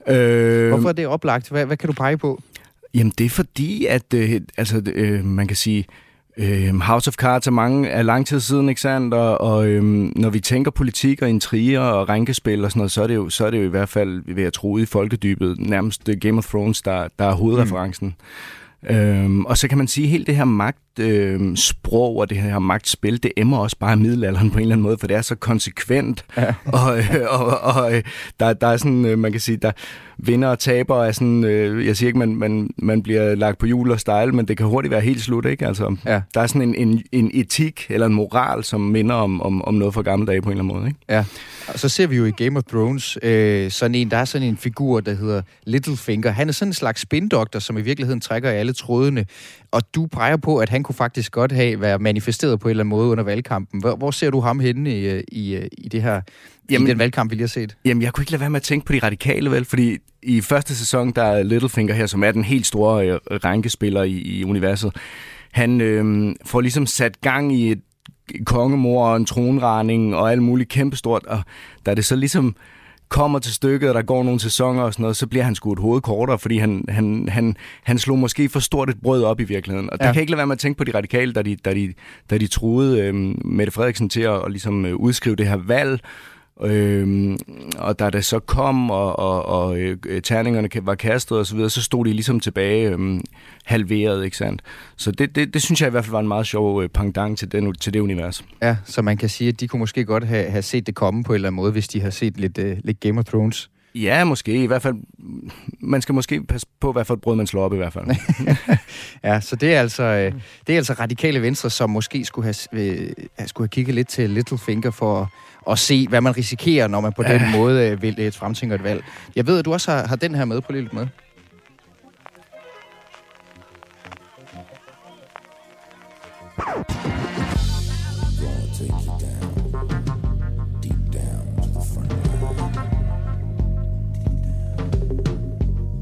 Speaker 11: Øh,
Speaker 1: Hvorfor er det oplagt? Hvad, hvad kan du pege på?
Speaker 11: Jamen, det er fordi, at øh, altså, øh, man kan sige, øh, House of Cards er, mange, er lang tid siden, ikke sandt? Og, og øh, når vi tænker politik og intriger og rænkespil og sådan noget, så er det jo, så er det jo i hvert fald, vil jeg tro, ude i folkedybet, nærmest Game of Thrones, der, der er hovedreferencen. Mm. Øhm, og så kan man sige, at hele det her magtsprog øh, sprog og det her magtspil, det emmer også bare middelalderen på en eller anden måde, for det er så konsekvent. Ja. (laughs) Og, øh, og, og øh, der, der er sådan, øh, man kan sige, der vinder og taber er sådan, øh, jeg siger ikke, man, man, man bliver lagt på jul og style, men det kan hurtigt være helt slut, ikke? Altså,
Speaker 1: ja.
Speaker 11: Der er sådan en, en, en etik eller en moral, som minder om, om, om noget fra gamle dage på en eller anden måde, ikke?
Speaker 1: Ja, og så ser vi jo i Game of Thrones øh, sådan en, der er sådan en figur, der hedder Littlefinger. Han er sådan en slags spindoktor, som i virkeligheden trækker i alle trådene, og du peger på, at han kunne faktisk godt have været manifesteret på en eller anden måde under valgkampen. Hvor, hvor ser du ham henne i, i, i det her, jamen, i den valgkamp, vi lige har set?
Speaker 11: Jamen, jeg kunne ikke lade være med at tænke på de radikale, vel? Fordi i første sæson, der er Littlefinger her, som er den helt store øh, rænkespiller i, i universet, han øh, får ligesom sat gang i et kongemor og en tronregning og alt muligt kæmpestort, og da det så ligesom kommer til stykket, og der går nogle sæsoner og sådan noget, så bliver han sgu et hoved kortere, fordi han, han, han, han slog måske for stort et brød op i virkeligheden. Og ja. der kan ikke lade være med at tænke på de radikale, da de, da de, da de troede øh, Mette Frederiksen til at, at ligesom, øh, udskrive det her valg, Øhm, og da det så kom, og, og, og øh, terningerne var kastet og så videre, så stod de ligesom tilbage øhm, halveret, ikke sandt? Så det, det, det synes jeg i hvert fald var en meget sjov øh, pendant til, den, til det univers.
Speaker 1: Ja, så man kan sige, at de kunne måske godt have, have set det komme på en eller anden måde, hvis de har set lidt, øh, lidt Game of Thrones.
Speaker 11: Ja, måske. I hvert fald, man skal måske passe på, hvad for et brød man slår op i hvert fald. (laughs)
Speaker 1: ja, så det er altså, øh, det er altså radikale venstre, som måske skulle have, øh, skulle have kigget lidt til Littlefinger for at se, hvad man risikerer, når man på ja. den måde øh, vil et fremtænke et valg. Jeg ved, at du også har, har den her med på lidt med.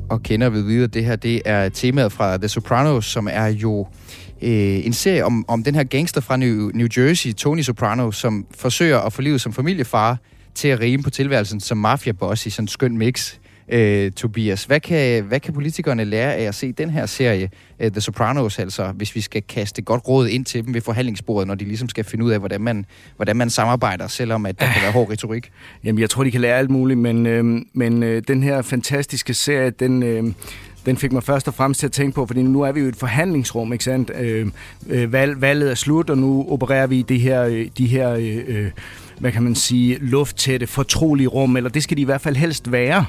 Speaker 1: Og kender ved videre, det her det er temaet fra The Sopranos, som er jo øh, en serie om, om den her gangster fra New, New Jersey, Tony Soprano, som forsøger at få livet som familiefar til at rime på tilværelsen som mafiaboss i sådan en skøn mix øh, Tobias. Hvad kan, hvad kan politikerne lære af at se den her serie, øh, The Sopranos, altså, hvis vi skal kaste godt råd ind til dem ved forhandlingsbordet, når de ligesom skal finde ud af, hvordan man, hvordan man samarbejder, selvom at der kan være hård retorik? (sighs)
Speaker 11: Jamen, jeg tror, de kan lære alt muligt, men, øh, men øh, den her fantastiske serie, den... Øh, den fik mig først og fremmest til at tænke på, fordi nu er vi jo i et forhandlingsrum, ikke sandt? Øh, øh, valg, valget er slut, og nu opererer vi i det her, øh, de her øh, øh hvad kan man sige, lufttætte, fortrolige rum, eller det skal de i hvert fald helst være.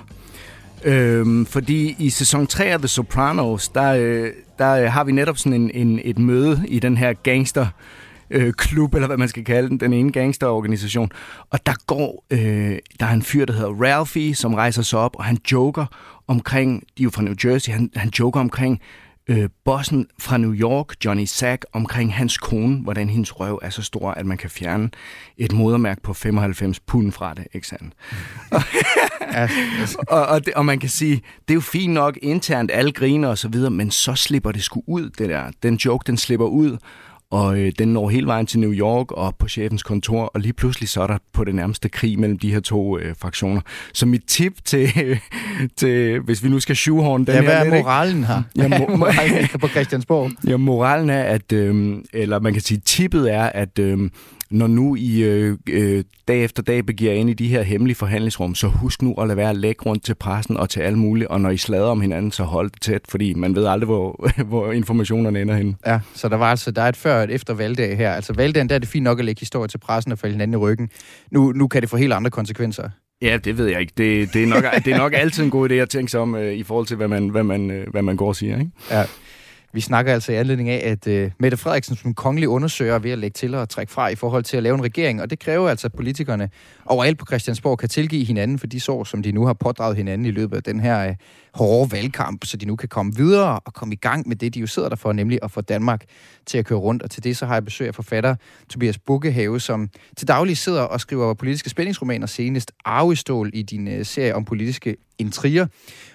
Speaker 11: Øhm, fordi i sæson 3 af The Sopranos, der, øh, der øh, har vi netop sådan en, en, et møde i den her gangster øh, klub, eller hvad man skal kalde den, den ene gangsterorganisation. Og der går, øh, der er en fyr, der hedder Ralphie, som rejser sig op, og han joker omkring, de er jo fra New Jersey, han, han joker omkring øh, bossen fra New York, Johnny Sack, omkring hans kone, hvordan hendes røv er så stor, at man kan fjerne et modermærke på 95 pund fra det, ikke sandt? (laughs) og, og, det, og man kan sige, det er jo fint nok internt, alle griner og så videre, men så slipper det sgu ud, det der. Den joke, den slipper ud, og øh, den når hele vejen til New York og på chefens kontor, og lige pludselig så er der på det nærmeste krig mellem de her to øh, fraktioner. Så mit tip til, øh, (laughs) til hvis vi nu skal shoehorn den
Speaker 1: ja,
Speaker 11: her...
Speaker 1: hvad er moralen her? Ja, mo- (laughs) moralen på (laughs) Christiansborg?
Speaker 11: Ja, moralen er, at, øh, eller man kan sige, tippet er, at øh, når nu I øh, øh, dag efter dag begiver ind i de her hemmelige forhandlingsrum, så husk nu at lade være at lægge rundt til pressen og til alle mulige, og når I slader om hinanden, så hold det tæt, fordi man ved aldrig, hvor, (laughs) hvor informationerne ender hen.
Speaker 1: Ja, så der var altså, der er et før og et efter valgdag her. Altså valgdagen, der er det fint nok at lægge historie til pressen og falde hinanden i ryggen. Nu, nu kan det få helt andre konsekvenser.
Speaker 11: Ja, det ved jeg ikke. Det, det, er, nok, det er nok altid en god idé at tænke sig om øh, i forhold til, hvad man, hvad, man, øh, hvad man går og siger. Ikke?
Speaker 1: Ja. Vi snakker altså i anledning af, at øh, Mette Frederiksen som kongelig undersøger ved at lægge til og trække fra i forhold til at lave en regering, og det kræver altså, at politikerne overalt på Christiansborg kan tilgive hinanden for de sår, som de nu har pådraget hinanden i løbet af den her øh, hårde valgkamp, så de nu kan komme videre og komme i gang med det, de jo sidder der for, nemlig at få Danmark til at køre rundt. Og til det så har jeg besøg af forfatter Tobias Bukkehave, som til daglig sidder og skriver politiske spændingsromaner, senest Arvestål i din uh, serie om politiske intriger.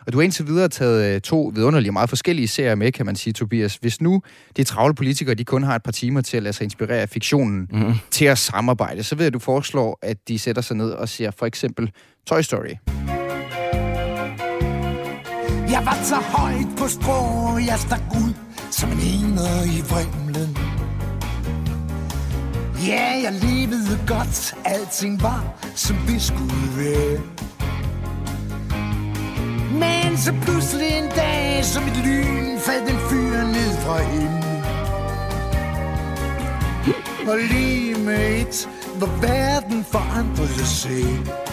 Speaker 1: Og du har indtil videre taget uh, to vidunderlige meget forskellige serier med, kan man sige, Tobias. Hvis nu de travle politikere, de kun har et par timer til at lade sig inspirere af fiktionen mm. til at samarbejde, så ved jeg, at du foreslår, at de sætter sig ned og ser for eksempel Toy Story.
Speaker 12: Jeg var så højt på strå, jeg stak ud som en ener i vrimlen. Ja, jeg levede godt, alting var som det skulle være. Men så pludselig en dag, som et lyn, faldt en fyr ned fra himlen. Og lige med et, hvor verden forandrede sig.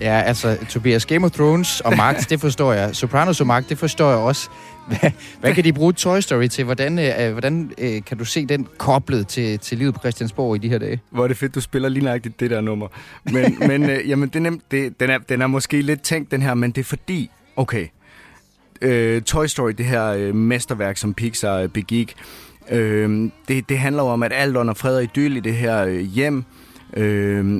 Speaker 1: Ja, altså, Tobias, Game of Thrones og magt, (laughs) det forstår jeg. Sopranos og magt, det forstår jeg også. Hvad, hvad kan de bruge Toy Story til? Hvordan, øh, hvordan øh, kan du se den koblet til, til livet på Christiansborg i de her dage?
Speaker 11: Hvor er det fedt, du spiller lige nøjagtigt det der nummer. Men, (laughs) men øh, jamen, det er nem, det, den, er, den er måske lidt tænkt, den her, men det er fordi, okay, øh, Toy Story, det her øh, mesterværk, som Pixar øh, begik, øh, det, det handler jo om, at alt under fred og idyll i det her øh, hjem, Øh,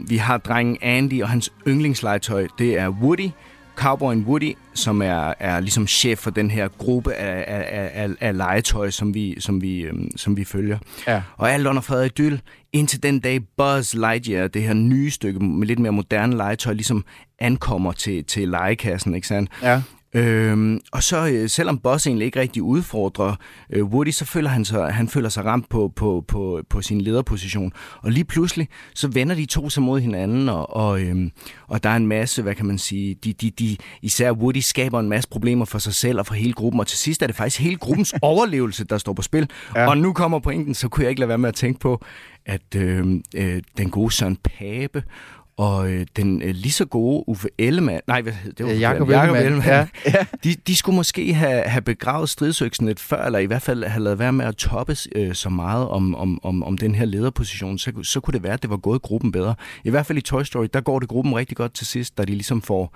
Speaker 11: vi har drengen Andy og hans yndlingslegetøj, det er Woody, Cowboyen Woody, som er, er ligesom chef for den her gruppe af, af, af, af legetøj, som vi, som vi, øhm, som vi følger.
Speaker 1: Ja.
Speaker 11: Og alt under fred Idyll, indtil den dag Buzz Lightyear, det her nye stykke med lidt mere moderne legetøj, ligesom ankommer til, til legekassen, ikke sandt?
Speaker 1: Ja.
Speaker 11: Øhm, og så øh, selvom Boss egentlig ikke rigtig udfordrer øh, Woody, så føler han sig, han føler sig ramt på, på, på, på sin lederposition. Og lige pludselig, så vender de to sig mod hinanden, og, og, øhm, og der er en masse, hvad kan man sige, de, de, de, især Woody skaber en masse problemer for sig selv og for hele gruppen, og til sidst er det faktisk hele gruppens (laughs) overlevelse, der står på spil. Ja. Og nu kommer pointen, så kunne jeg ikke lade være med at tænke på, at øh, øh, den gode Søren Pape og øh, den øh, lige så gode Uffe Ellemann, nej, hvad, det var
Speaker 1: Øh, Jakob Ellemann, ja.
Speaker 11: ja. (laughs) de, de skulle måske have, have begravet stridsøksen lidt før, eller i hvert fald have lavet være med at toppes øh, så meget om, om, om, om den her lederposition, så, så kunne det være, at det var gået gruppen bedre. I hvert fald i Toy Story, der går det gruppen rigtig godt til sidst, da de ligesom får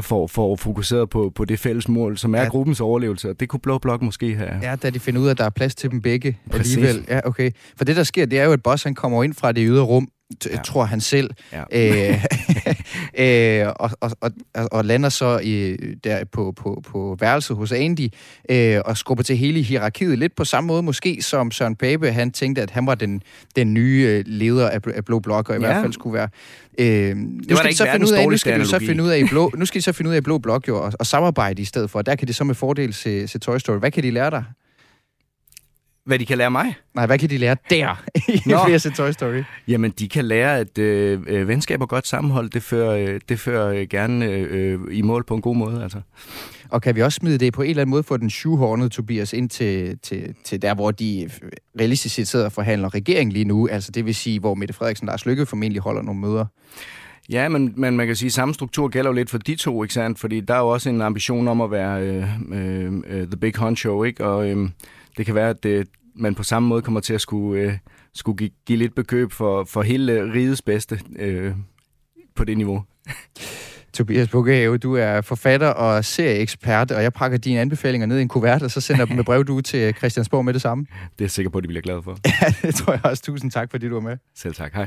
Speaker 11: for, for fokuseret på, på det fælles mål, som er ja. gruppens overlevelse, og det kunne Blå Blok måske have.
Speaker 1: Ja, da de finder ud af, at der er plads til dem begge Præcis. alligevel. Ja, okay. For det, der sker, det er jo, at Boss han kommer ind fra det ydre rum, ja. tror han selv, ja. øh, (laughs) øh, og, og, og, og lander så i, der på, på, på værelset hos Andy, øh, og skubber til hele hierarkiet, lidt på samme måde måske, som Søren Pape, han tænkte, at han var den, den nye øh, leder af, af Blå Blok, og i ja. hvert fald skulle være... Øh, nu skal de så finde ud af, nu skal de så finde ud af i blå, nu skal de så finde ud af i Blå Blok jo, og, og samarbejde i stedet for, der kan de så med fordel se, se Toy Story. Hvad kan de lære dig?
Speaker 11: Hvad de kan lære mig?
Speaker 1: Nej, hvad kan de lære der, i at se Toy Story?
Speaker 11: Jamen, de kan lære, at øh, øh, venskab og godt sammenhold, det fører, øh, det fører øh, gerne øh, i mål på en god måde. Altså.
Speaker 1: Og kan vi også smide det på en eller anden måde for den shoehornede Tobias ind til, til, til der, hvor de realistisk set sidder og forhandler regering lige nu? Altså det vil sige, hvor Mette Frederiksen og Lars Lykke formentlig holder nogle møder.
Speaker 11: Ja, men, men man kan sige, at samme struktur gælder jo lidt for de to, ikke sandt? Fordi der er jo også en ambition om at være øh, øh, the big honcho, ikke? Og øh, det kan være, at det, man på samme måde kommer til at skulle, øh, skulle give, give lidt bekøb for, for hele rigets bedste øh, på det niveau. (laughs)
Speaker 1: Tobias Bukkehave, du er forfatter og serieekspert, og jeg pakker dine anbefalinger ned i en kuvert, og så sender dem med brev du til Christiansborg med det samme.
Speaker 11: Det er jeg sikker på, at de bliver glade for. (laughs)
Speaker 1: Ja, det tror jeg også. Tusind tak, fordi du var med.
Speaker 11: Selv tak. Hej.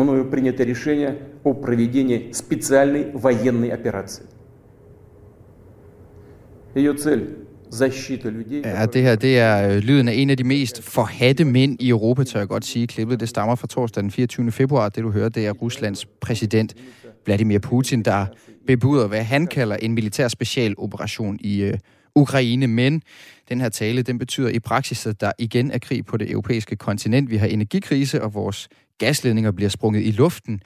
Speaker 13: мною принято решение о проведении специальной военной операции. Ее цель
Speaker 1: Ja, det her det er øh, lyden af en af de mest forhatte mænd i Europa, tør jeg godt sige. Klippet det stammer fra torsdag den 24. februar. Det du hører, det er Ruslands præsident Vladimir Putin, der bebuder, hvad han kalder en militær specialoperation i uh, Ukraine. Men den her tale, den betyder i praksis, at der igen er krig på det europæiske kontinent. Vi har energikrise, og vores gasledninger bliver sprunget i luften.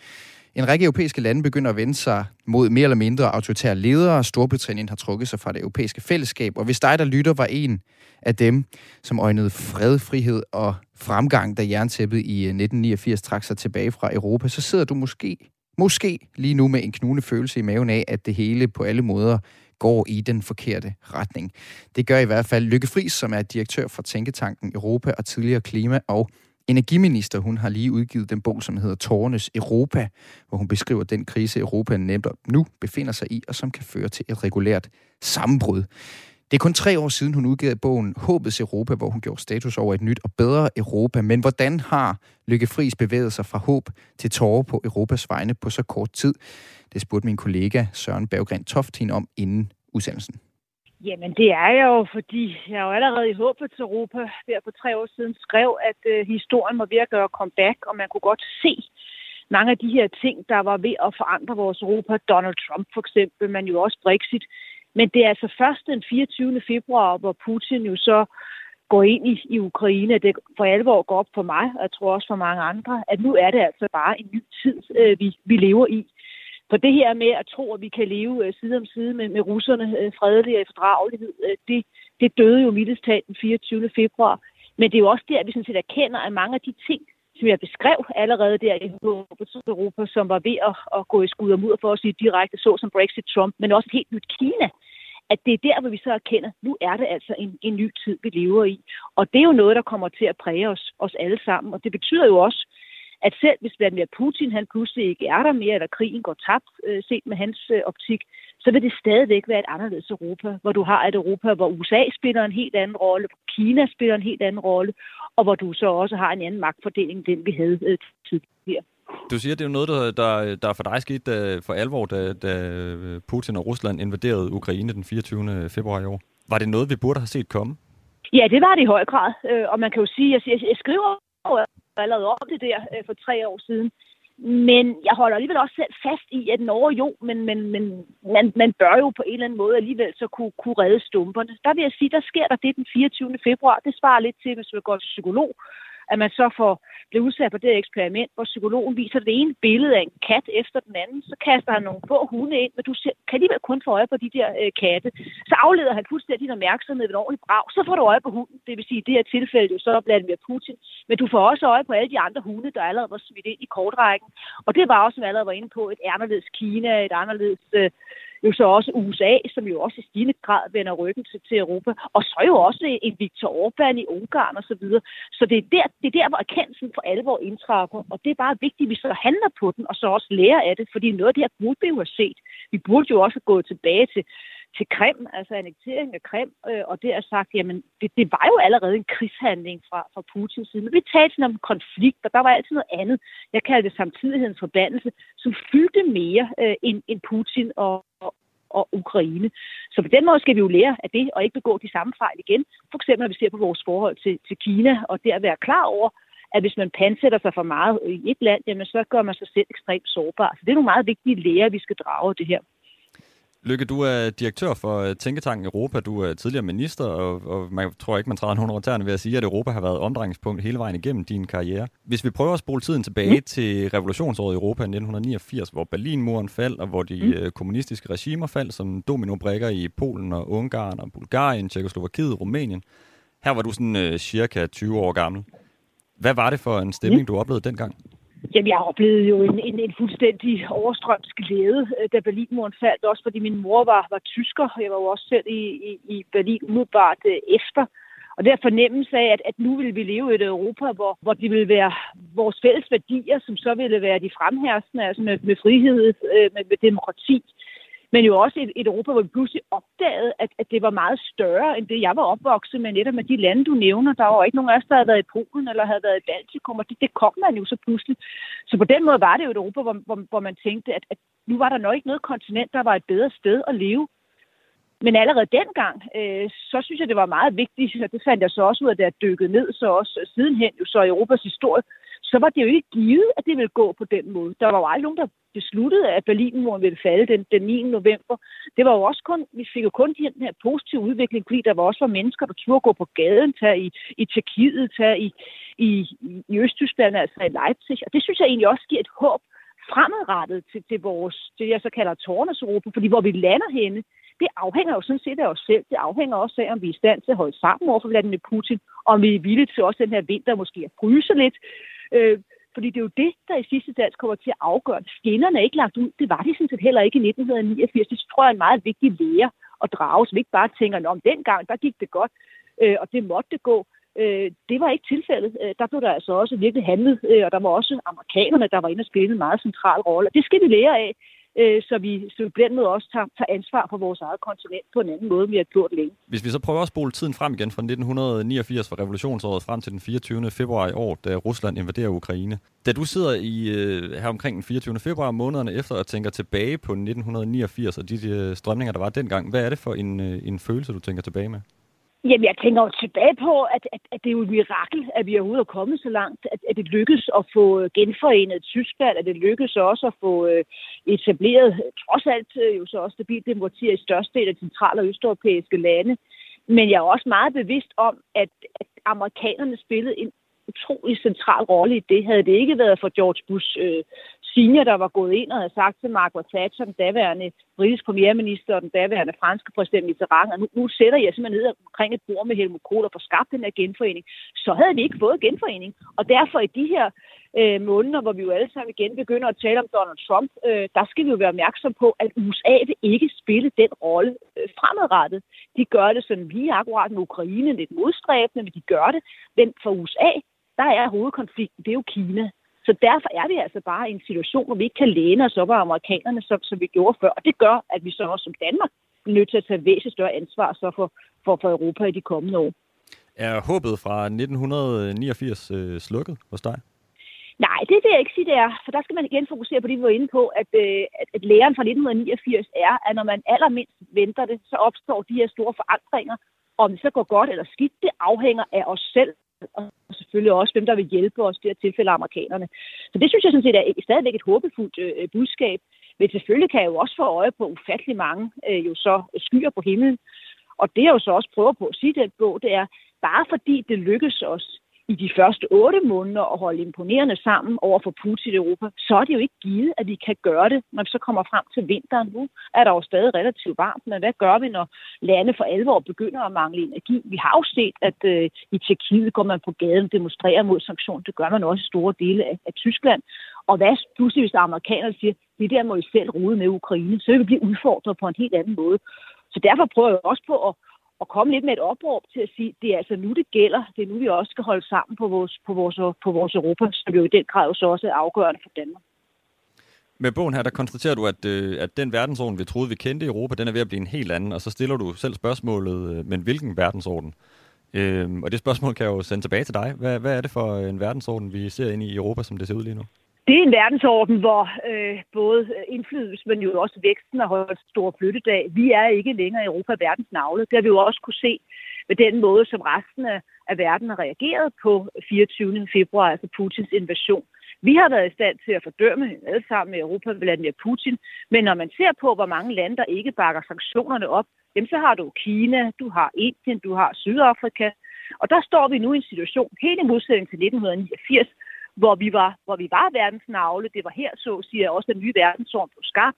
Speaker 1: En række europæiske lande begynder at vende sig mod mere eller mindre autoritære ledere. Storbritannien har trukket sig fra det europæiske fællesskab. Og hvis dig, der lytter, var en af dem, som øjnede fred, frihed og fremgang, da jerntæppet i øh, 1989 trak sig tilbage fra Europa, så sidder du måske, måske lige nu med en knugende følelse i maven af, at det hele på alle måder går i den forkerte retning. Det gør i hvert fald Lykke Friis, som er direktør for Tænketanken Europa og tidligere klima- og energiminister, hun har lige udgivet den bog, som hedder Tårnes Europa, hvor hun beskriver den krise, Europa nemt nu befinder sig i, og som kan føre til et regulært sammenbrud. Det er kun tre år siden, hun udgav bogen Håbets Europa, hvor hun gjorde status over et nyt og bedre Europa. Men hvordan har Lykke Friis bevæget sig fra håb til tårer på Europas vegne på så kort tid? Det spurgte min kollega Søren Berggren Toftin om inden udsendelsen.
Speaker 14: Jamen, det er jeg jo, fordi jeg jo allerede i Håbets Europa der for tre år siden skrev, at øh, historien var ved at gøre comeback, og man kunne godt se mange af de her ting, der var ved at forandre vores Europa. Donald Trump for eksempel, men jo også Brexit. Men det er altså først den 24. februar, hvor Putin jo så går ind i, i Ukraine, at det for alvor går op for mig, og jeg tror også for mange andre, at nu er det altså bare en ny tid, øh, vi, vi lever i. For det her med at tro, at vi kan leve øh, side om side med, med russerne øh, fredeligt og i fordragelighed, øh, det, det døde jo mildest talt den 24. februar. Men det er jo også der, at vi sådan set erkender, at mange af de ting, som jeg beskrev allerede der i Europa, som var ved at, at gå i skud og mudder for at sige direkte, så som Brexit, Trump, men også et helt nyt Kina, at det er der, hvor vi så erkender, at nu er det altså en, en ny tid, vi lever i. Og det er jo noget, der kommer til at præge os, os alle sammen. Og det betyder jo også, at selv hvis Vladimir Putin han pludselig ikke er der mere, eller krigen går tabt, øh, set med hans øh, optik, så vil det stadigvæk være et anderledes Europa, hvor du har et Europa, hvor USA spiller en helt anden rolle, hvor Kina spiller en helt anden rolle, og hvor du så også har en anden magtfordeling, end den vi havde øh, tidligere.
Speaker 15: Du siger, at det er noget, der, der, der for dig skete uh, for alvor, da, da Putin og Rusland invaderede Ukraine den 24. februar i år. Var det noget, vi burde have set komme?
Speaker 14: Ja, det var det i høj grad. Øh, og man kan jo sige, at jeg, jeg skriver allerede om det der øh, for tre år siden. Men jeg holder alligevel også selv fast i, at Norge jo, men, men, men man, man bør jo på en eller anden måde alligevel så kunne, kunne redde stumperne. Der vil jeg sige, der sker der det den 24. februar. Det svarer lidt til, hvis vi går til psykolog, at man så får blev udsat for det eksperiment, hvor psykologen viser det ene billede af en kat efter den anden, så kaster han nogle få hunde ind, men du kan alligevel kun få øje på de der øh, katte. Så afleder han fuldstændig din opmærksomhed ved en ordentlig brag, så får du øje på hunden, det vil sige i det her tilfælde jo så Vladimir Putin, men du får også øje på alle de andre hunde, der allerede var smidt ind i kortrækken. Og det var også, som jeg allerede var inde på, et anderledes Kina, et anderledes øh, jo så også USA, som jo også i stigende grad vender ryggen til, til Europa, og så jo også en Viktor Orbán i Ungarn osv. Så, videre. så det er, der, det er der, hvor erkendelsen for alvor indtræffer, og det er bare vigtigt, at vi så handler på den, og så også lærer af det, fordi noget af det her burde vi jo have set. Vi burde jo også gå tilbage til til Krim, altså annektering af Krim, øh, og det er sagt, jamen, det, det var jo allerede en krigshandling fra, fra Putins side. Men vi talte sådan om konflikt, og der var altid noget andet. Jeg kalder det samtidighedens forbandelse, som fyldte mere øh, end, end Putin og, og, og Ukraine. Så på den måde skal vi jo lære af det, og ikke begå de samme fejl igen. For eksempel, når vi ser på vores forhold til, til Kina, og det at være klar over, at hvis man pansætter sig for meget i et land, jamen så gør man sig selv ekstremt sårbar. Så det er nogle meget vigtige lærer, vi skal drage af det her.
Speaker 15: Lykke, du er direktør for øh, Tænketanken Europa. Du er tidligere minister, og, og man tror ikke, man træder nogen over tæerne ved at sige, at Europa har været omdrejningspunkt hele vejen igennem din karriere. Hvis vi prøver at spole tiden tilbage mm. til revolutionsåret i Europa i 1989, hvor Berlinmuren faldt, og hvor de mm. Øh, kommunistiske regimer faldt som dominobrikker i Polen og Ungarn og Bulgarien, Tjekoslovakiet, Rumænien. Her var du sådan uh, cirka 20 år gammel. Hvad var det for en stemning, mm. du oplevede dengang?
Speaker 14: Jamen, jeg oplevede jo en, en, en fuldstændig overstrømt glæde, øh, da Berlinmuren faldt, også fordi min mor var, var tysker. Jeg var jo også selv i, i, i Berlin umiddelbart øh, efter. Og der fornemmelse af, at, at nu vil vi leve i et Europa, hvor, hvor det vil være vores fælles værdier, som så ville være de fremherskende, altså med, med frihed, øh, med, med demokrati men jo også et, et Europa, hvor vi pludselig opdagede, at, at det var meget større end det, jeg var opvokset med, netop med de lande, du nævner. Der var ikke nogen af os, der havde været i Polen eller havde været i Baltikum, og det, det kom man jo så pludselig. Så på den måde var det jo et Europa, hvor, hvor, hvor man tænkte, at, at nu var der nok ikke noget kontinent, der var et bedre sted at leve. Men allerede dengang, øh, så synes jeg, det var meget vigtigt, og det fandt jeg så også ud af, da jeg dykkede ned, så også sidenhen jo så Europas historie, så var det jo ikke givet, at det ville gå på den måde. Der var jo aldrig nogen, der besluttede, at Berlinmuren ville falde den, den 9. november. Det var jo også kun, vi fik jo kun den her positive udvikling, fordi der var også var mennesker, der turde gå på gaden, tage i, i Tjekkiet, tage i, i, i Østtyskland, altså i Leipzig. Og det synes jeg egentlig også giver et håb fremadrettet til, til vores, det jeg så kalder tårnes Europa, fordi hvor vi lander henne, det afhænger jo sådan set af os selv. Det afhænger også af, om vi er i stand til at holde sammen over for Vladimir Putin, om vi er villige til også den her vinter måske at fryse lidt. Øh, fordi det er jo det, der i sidste dans kommer til at afgøre. Skinnerne er ikke lagt ud. Det var de sådan set heller ikke i 1989. Det tror jeg er en meget vigtig lære at drage, som ikke bare tænker, om dengang, der gik det godt, øh, og det måtte det gå. Øh, det var ikke tilfældet. Øh, der blev der altså også virkelig handlet, øh, og der var også amerikanerne, der var inde og spille en meget central rolle. Det skal vi lære af øh, så vi så på den måde også tager, tager ansvar for vores eget kontinent på en anden måde, end vi har gjort længe.
Speaker 15: Hvis vi så prøver at spole tiden frem igen fra 1989 fra revolutionsåret frem til den 24. februar i år, da Rusland invaderer Ukraine. Da du sidder i øh, her omkring den 24. februar månederne efter og tænker tilbage på 1989 og de, de strømninger, der var dengang, hvad er det for en, øh, en følelse, du tænker tilbage med?
Speaker 14: Jamen, jeg tænker jo tilbage på, at, at, at det er jo et mirakel, at vi overhovedet er kommet så langt, at, at det lykkes at få øh, genforenet Tyskland, at det lykkes også at få øh, etableret, trods alt øh, jo så også stabilt demokrati i størstedelen af centrale og østeuropæiske lande. Men jeg er også meget bevidst om, at, at amerikanerne spillede en utrolig central rolle i det. Havde det ikke været for George Bush øh, senior, der var gået ind og havde sagt til Margaret Thatcher, den daværende britiske premierminister og den daværende franske præsident Mitterrand, at nu, nu sætter jeg simpelthen ned omkring et bord med Helmut Kohl og får skabt den her genforening, så havde vi ikke fået genforening. Og derfor i de her øh, måneder, hvor vi jo alle sammen igen begynder at tale om Donald Trump, øh, der skal vi jo være opmærksom på, at USA vil ikke spille den rolle øh, fremadrettet. De gør det sådan lige akkurat med Ukraine, lidt modstræbende, men de gør det. Men for USA, der er hovedkonflikten, det er jo Kina. Så derfor er vi altså bare i en situation, hvor vi ikke kan læne os op af amerikanerne, som, som vi gjorde før. Og det gør, at vi så også som Danmark er nødt til at tage væsentligt større ansvar så for, for, for Europa i de kommende år.
Speaker 15: Er håbet fra 1989 øh, slukket hos dig?
Speaker 14: Nej, det vil jeg ikke sige, det er. For der skal man igen fokusere på det, vi var inde på, at, øh, at, at læren fra 1989 er, at når man allermindst venter det, så opstår de her store forandringer. Om det så går godt eller skidt, det afhænger af os selv og selvfølgelig også, hvem der vil hjælpe os, det her tilfælde amerikanerne. Så det synes jeg sådan set er stadigvæk et håbefuldt øh, øh, budskab. Men selvfølgelig kan jeg jo også få øje på ufattelig mange øh, jo så skyer på himlen. Og det jeg jo så også prøver på at sige den bog, det er, bare fordi det lykkes os i de første otte måneder og holde imponerende sammen over for Putin i Europa, så er det jo ikke givet, at vi kan gøre det, når vi så kommer frem til vinteren. Nu er der jo stadig relativt varmt, men hvad gør vi, når lande for alvor begynder at mangle energi? Vi har jo set, at øh, i Tjekkiet går man på gaden og demonstrerer mod sanktioner. Det gør man også i store dele af, af Tyskland. Og hvad pludselig, hvis amerikanerne siger, det der må I selv rode med Ukraine, så vil vi blive udfordret på en helt anden måde. Så derfor prøver jeg også på at, at komme lidt med et opråb til at sige, det er altså nu, det gælder. Det er nu, vi også skal holde sammen på vores, på vores, på vores Europa, som jo i den grad så også er afgørende for Danmark.
Speaker 15: Med bogen her, der konstaterer du, at, øh, at den verdensorden, vi troede, vi kendte i Europa, den er ved at blive en helt anden, og så stiller du selv spørgsmålet, øh, men hvilken verdensorden? Øh, og det spørgsmål kan jeg jo sende tilbage til dig. Hvad, hvad er det for en verdensorden, vi ser ind i Europa, som det ser ud lige nu?
Speaker 14: Det er en verdensorden, hvor øh, både indflydelse, men jo også væksten har holdt stor flyttedag. Vi er ikke længere i Europa verdens navle. Det har vi jo også kunne se med den måde, som resten af, af verden har reageret på 24. februar, altså Putins invasion. Vi har været i stand til at fordømme alle sammen med Europa Vladimir Putin, men når man ser på, hvor mange lande, der ikke bakker sanktionerne op, jamen så har du Kina, du har Indien, du har Sydafrika, og der står vi nu i en situation, helt i modsætning til 1989, hvor vi var, hvor vi var verdens navle. Det var her, så siger også den nye verdensorden på skabt.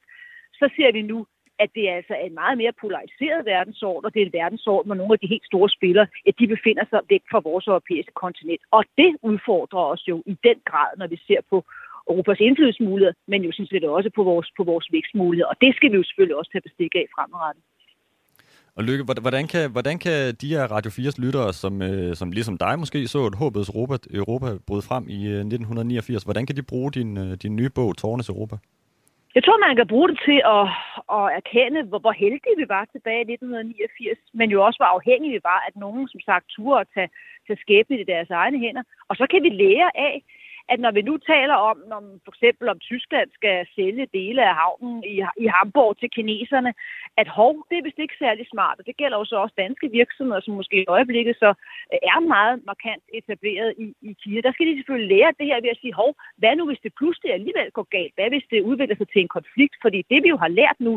Speaker 14: Så ser vi nu, at det altså er en meget mere polariseret verdensorden, og det er en verdensorden, hvor nogle af de helt store spillere, at de befinder sig væk fra vores europæiske kontinent. Og det udfordrer os jo i den grad, når vi ser på Europas indflydelsesmuligheder, men jo synes vi det også på vores, på vores vækstmuligheder. Og det skal vi jo selvfølgelig også tage bestik af fremadrettet.
Speaker 15: Og Lykke, hvordan kan, hvordan kan de her Radio 4's lyttere, som, øh, som ligesom dig måske så et håbets Europa, Europa bryde frem i øh, 1989, hvordan kan de bruge din, øh, din nye bog, Tårnes Europa?
Speaker 14: Jeg tror, man kan bruge det til at, at erkende, hvor, hvor heldige vi var tilbage i 1989, men jo også, hvor afhængige vi var, at nogen, som sagt, turde at tage, tage skæbne i deres egne hænder. Og så kan vi lære af, at når vi nu taler om, når for eksempel om Tyskland skal sælge dele af havnen i, i Hamburg til kineserne, at hov, det er vist ikke særlig smart, og det gælder jo så også danske virksomheder, som måske i øjeblikket så øh, er meget markant etableret i, i Kina. Der skal de selvfølgelig lære det her ved at sige, hov, hvad nu hvis det pludselig alligevel går galt? Hvad hvis det udvikler sig til en konflikt? Fordi det vi jo har lært nu,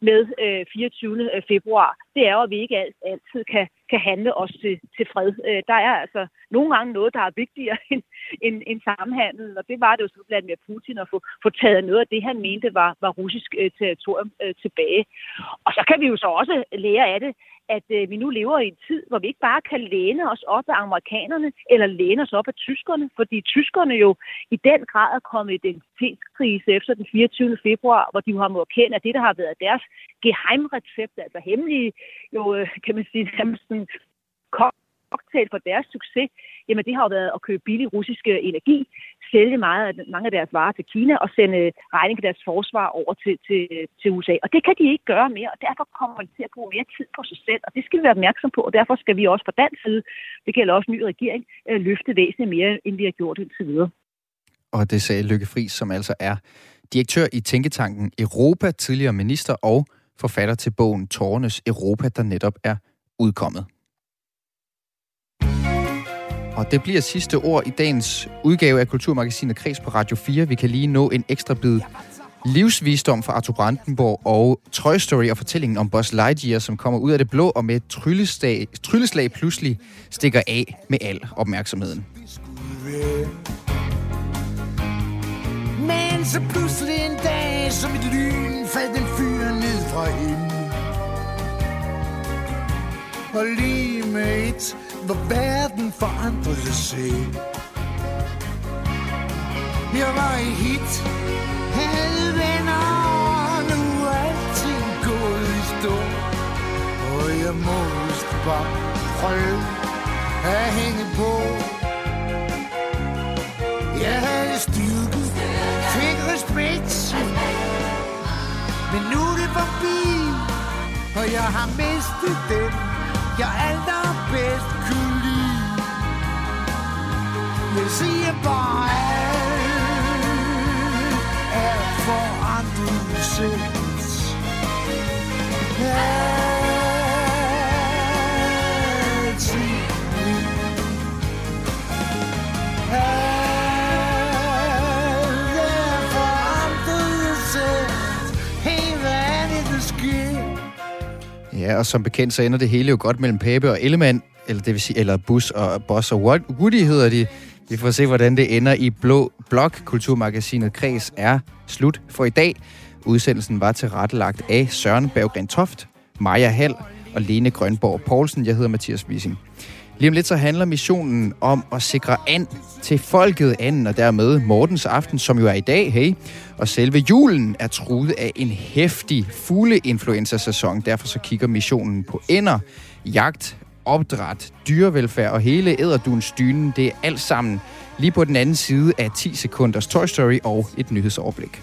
Speaker 14: med øh, 24. Øh, februar, det er jo, at vi ikke alt, altid kan, kan handle os til, til fred. Øh, der er altså nogle gange noget, der er vigtigere (laughs) end, end, end samhandel, og det var det jo så blandt med Putin at få, få taget noget af det, han mente var, var russisk øh, territorium øh, tilbage. Og så kan vi jo så også lære af det, at øh, vi nu lever i en tid, hvor vi ikke bare kan læne os op af amerikanerne, eller læne os op af tyskerne, fordi tyskerne jo i den grad er kommet i identitetskrise efter den 24. februar, hvor de jo har måttet erkende, at det, der har været deres geheimrecept, altså hemmelige, jo, øh, kan man sige, sådan, cocktail for deres succes, jamen det har jo været at købe billig russisk øh, energi, sælge meget af, mange af deres varer til Kina og sende øh, regning til deres forsvar over til, til, øh, til USA. Og det kan de ikke gøre mere, og derfor kommer de til at bruge mere tid på sig selv, og det skal vi være opmærksom på, og derfor skal vi også fra dansk side, det gælder også ny regering, løfte væsentligt mere, end vi har gjort indtil videre.
Speaker 1: Og det sagde Lykke Friis, som altså er direktør i Tænketanken Europa, tidligere minister og forfatter til bogen Tårnes Europa, der netop er udkommet. Og det bliver sidste ord i dagens udgave af Kulturmagasinet Kreds på Radio 4. Vi kan lige nå en ekstra bid livsvisdom fra Arthur Brandenborg og Toy Story og fortællingen om Buzz Lightyear, som kommer ud af det blå og med et trylleslag, trylleslag pludselig stikker af med al opmærksomheden.
Speaker 12: Men så pludselig en dag, som et lyn, faldt en fyr ned fra himlen. Og lige med et hvor verden forandrede sig. Jeg var i hit, havde venner, og nu er alting gået i stå. Og jeg måste bare prøve at hænge på. Jeg havde styrke, fik respekt, men nu er det forbi, og jeg har mistet den, jeg allerbedst kunne lide. Jeg siger bare, alt er forandret sæt. Altid
Speaker 1: Ja, og som bekendt, så ender det hele jo godt mellem Pape og Ellemann. eller det vil sige, eller Bus og Boss og Woody hedder de. Vi får se, hvordan det ender i Blå Blok. Kulturmagasinet Kreds er slut for i dag. Udsendelsen var tilrettelagt af Søren Berggren Toft, Maja Hall og Lene Grønborg Poulsen. Jeg hedder Mathias Wissing. Lige om lidt så handler missionen om at sikre and til folket anden, og dermed Mortens aften, som jo er i dag, hey. Og selve julen er truet af en hæftig fugleinfluenza-sæson. Derfor så kigger missionen på ender, jagt, opdræt, dyrevelfærd og hele æderduns dynen. Det er alt sammen lige på den anden side af 10 sekunders Toy Story og et nyhedsoverblik.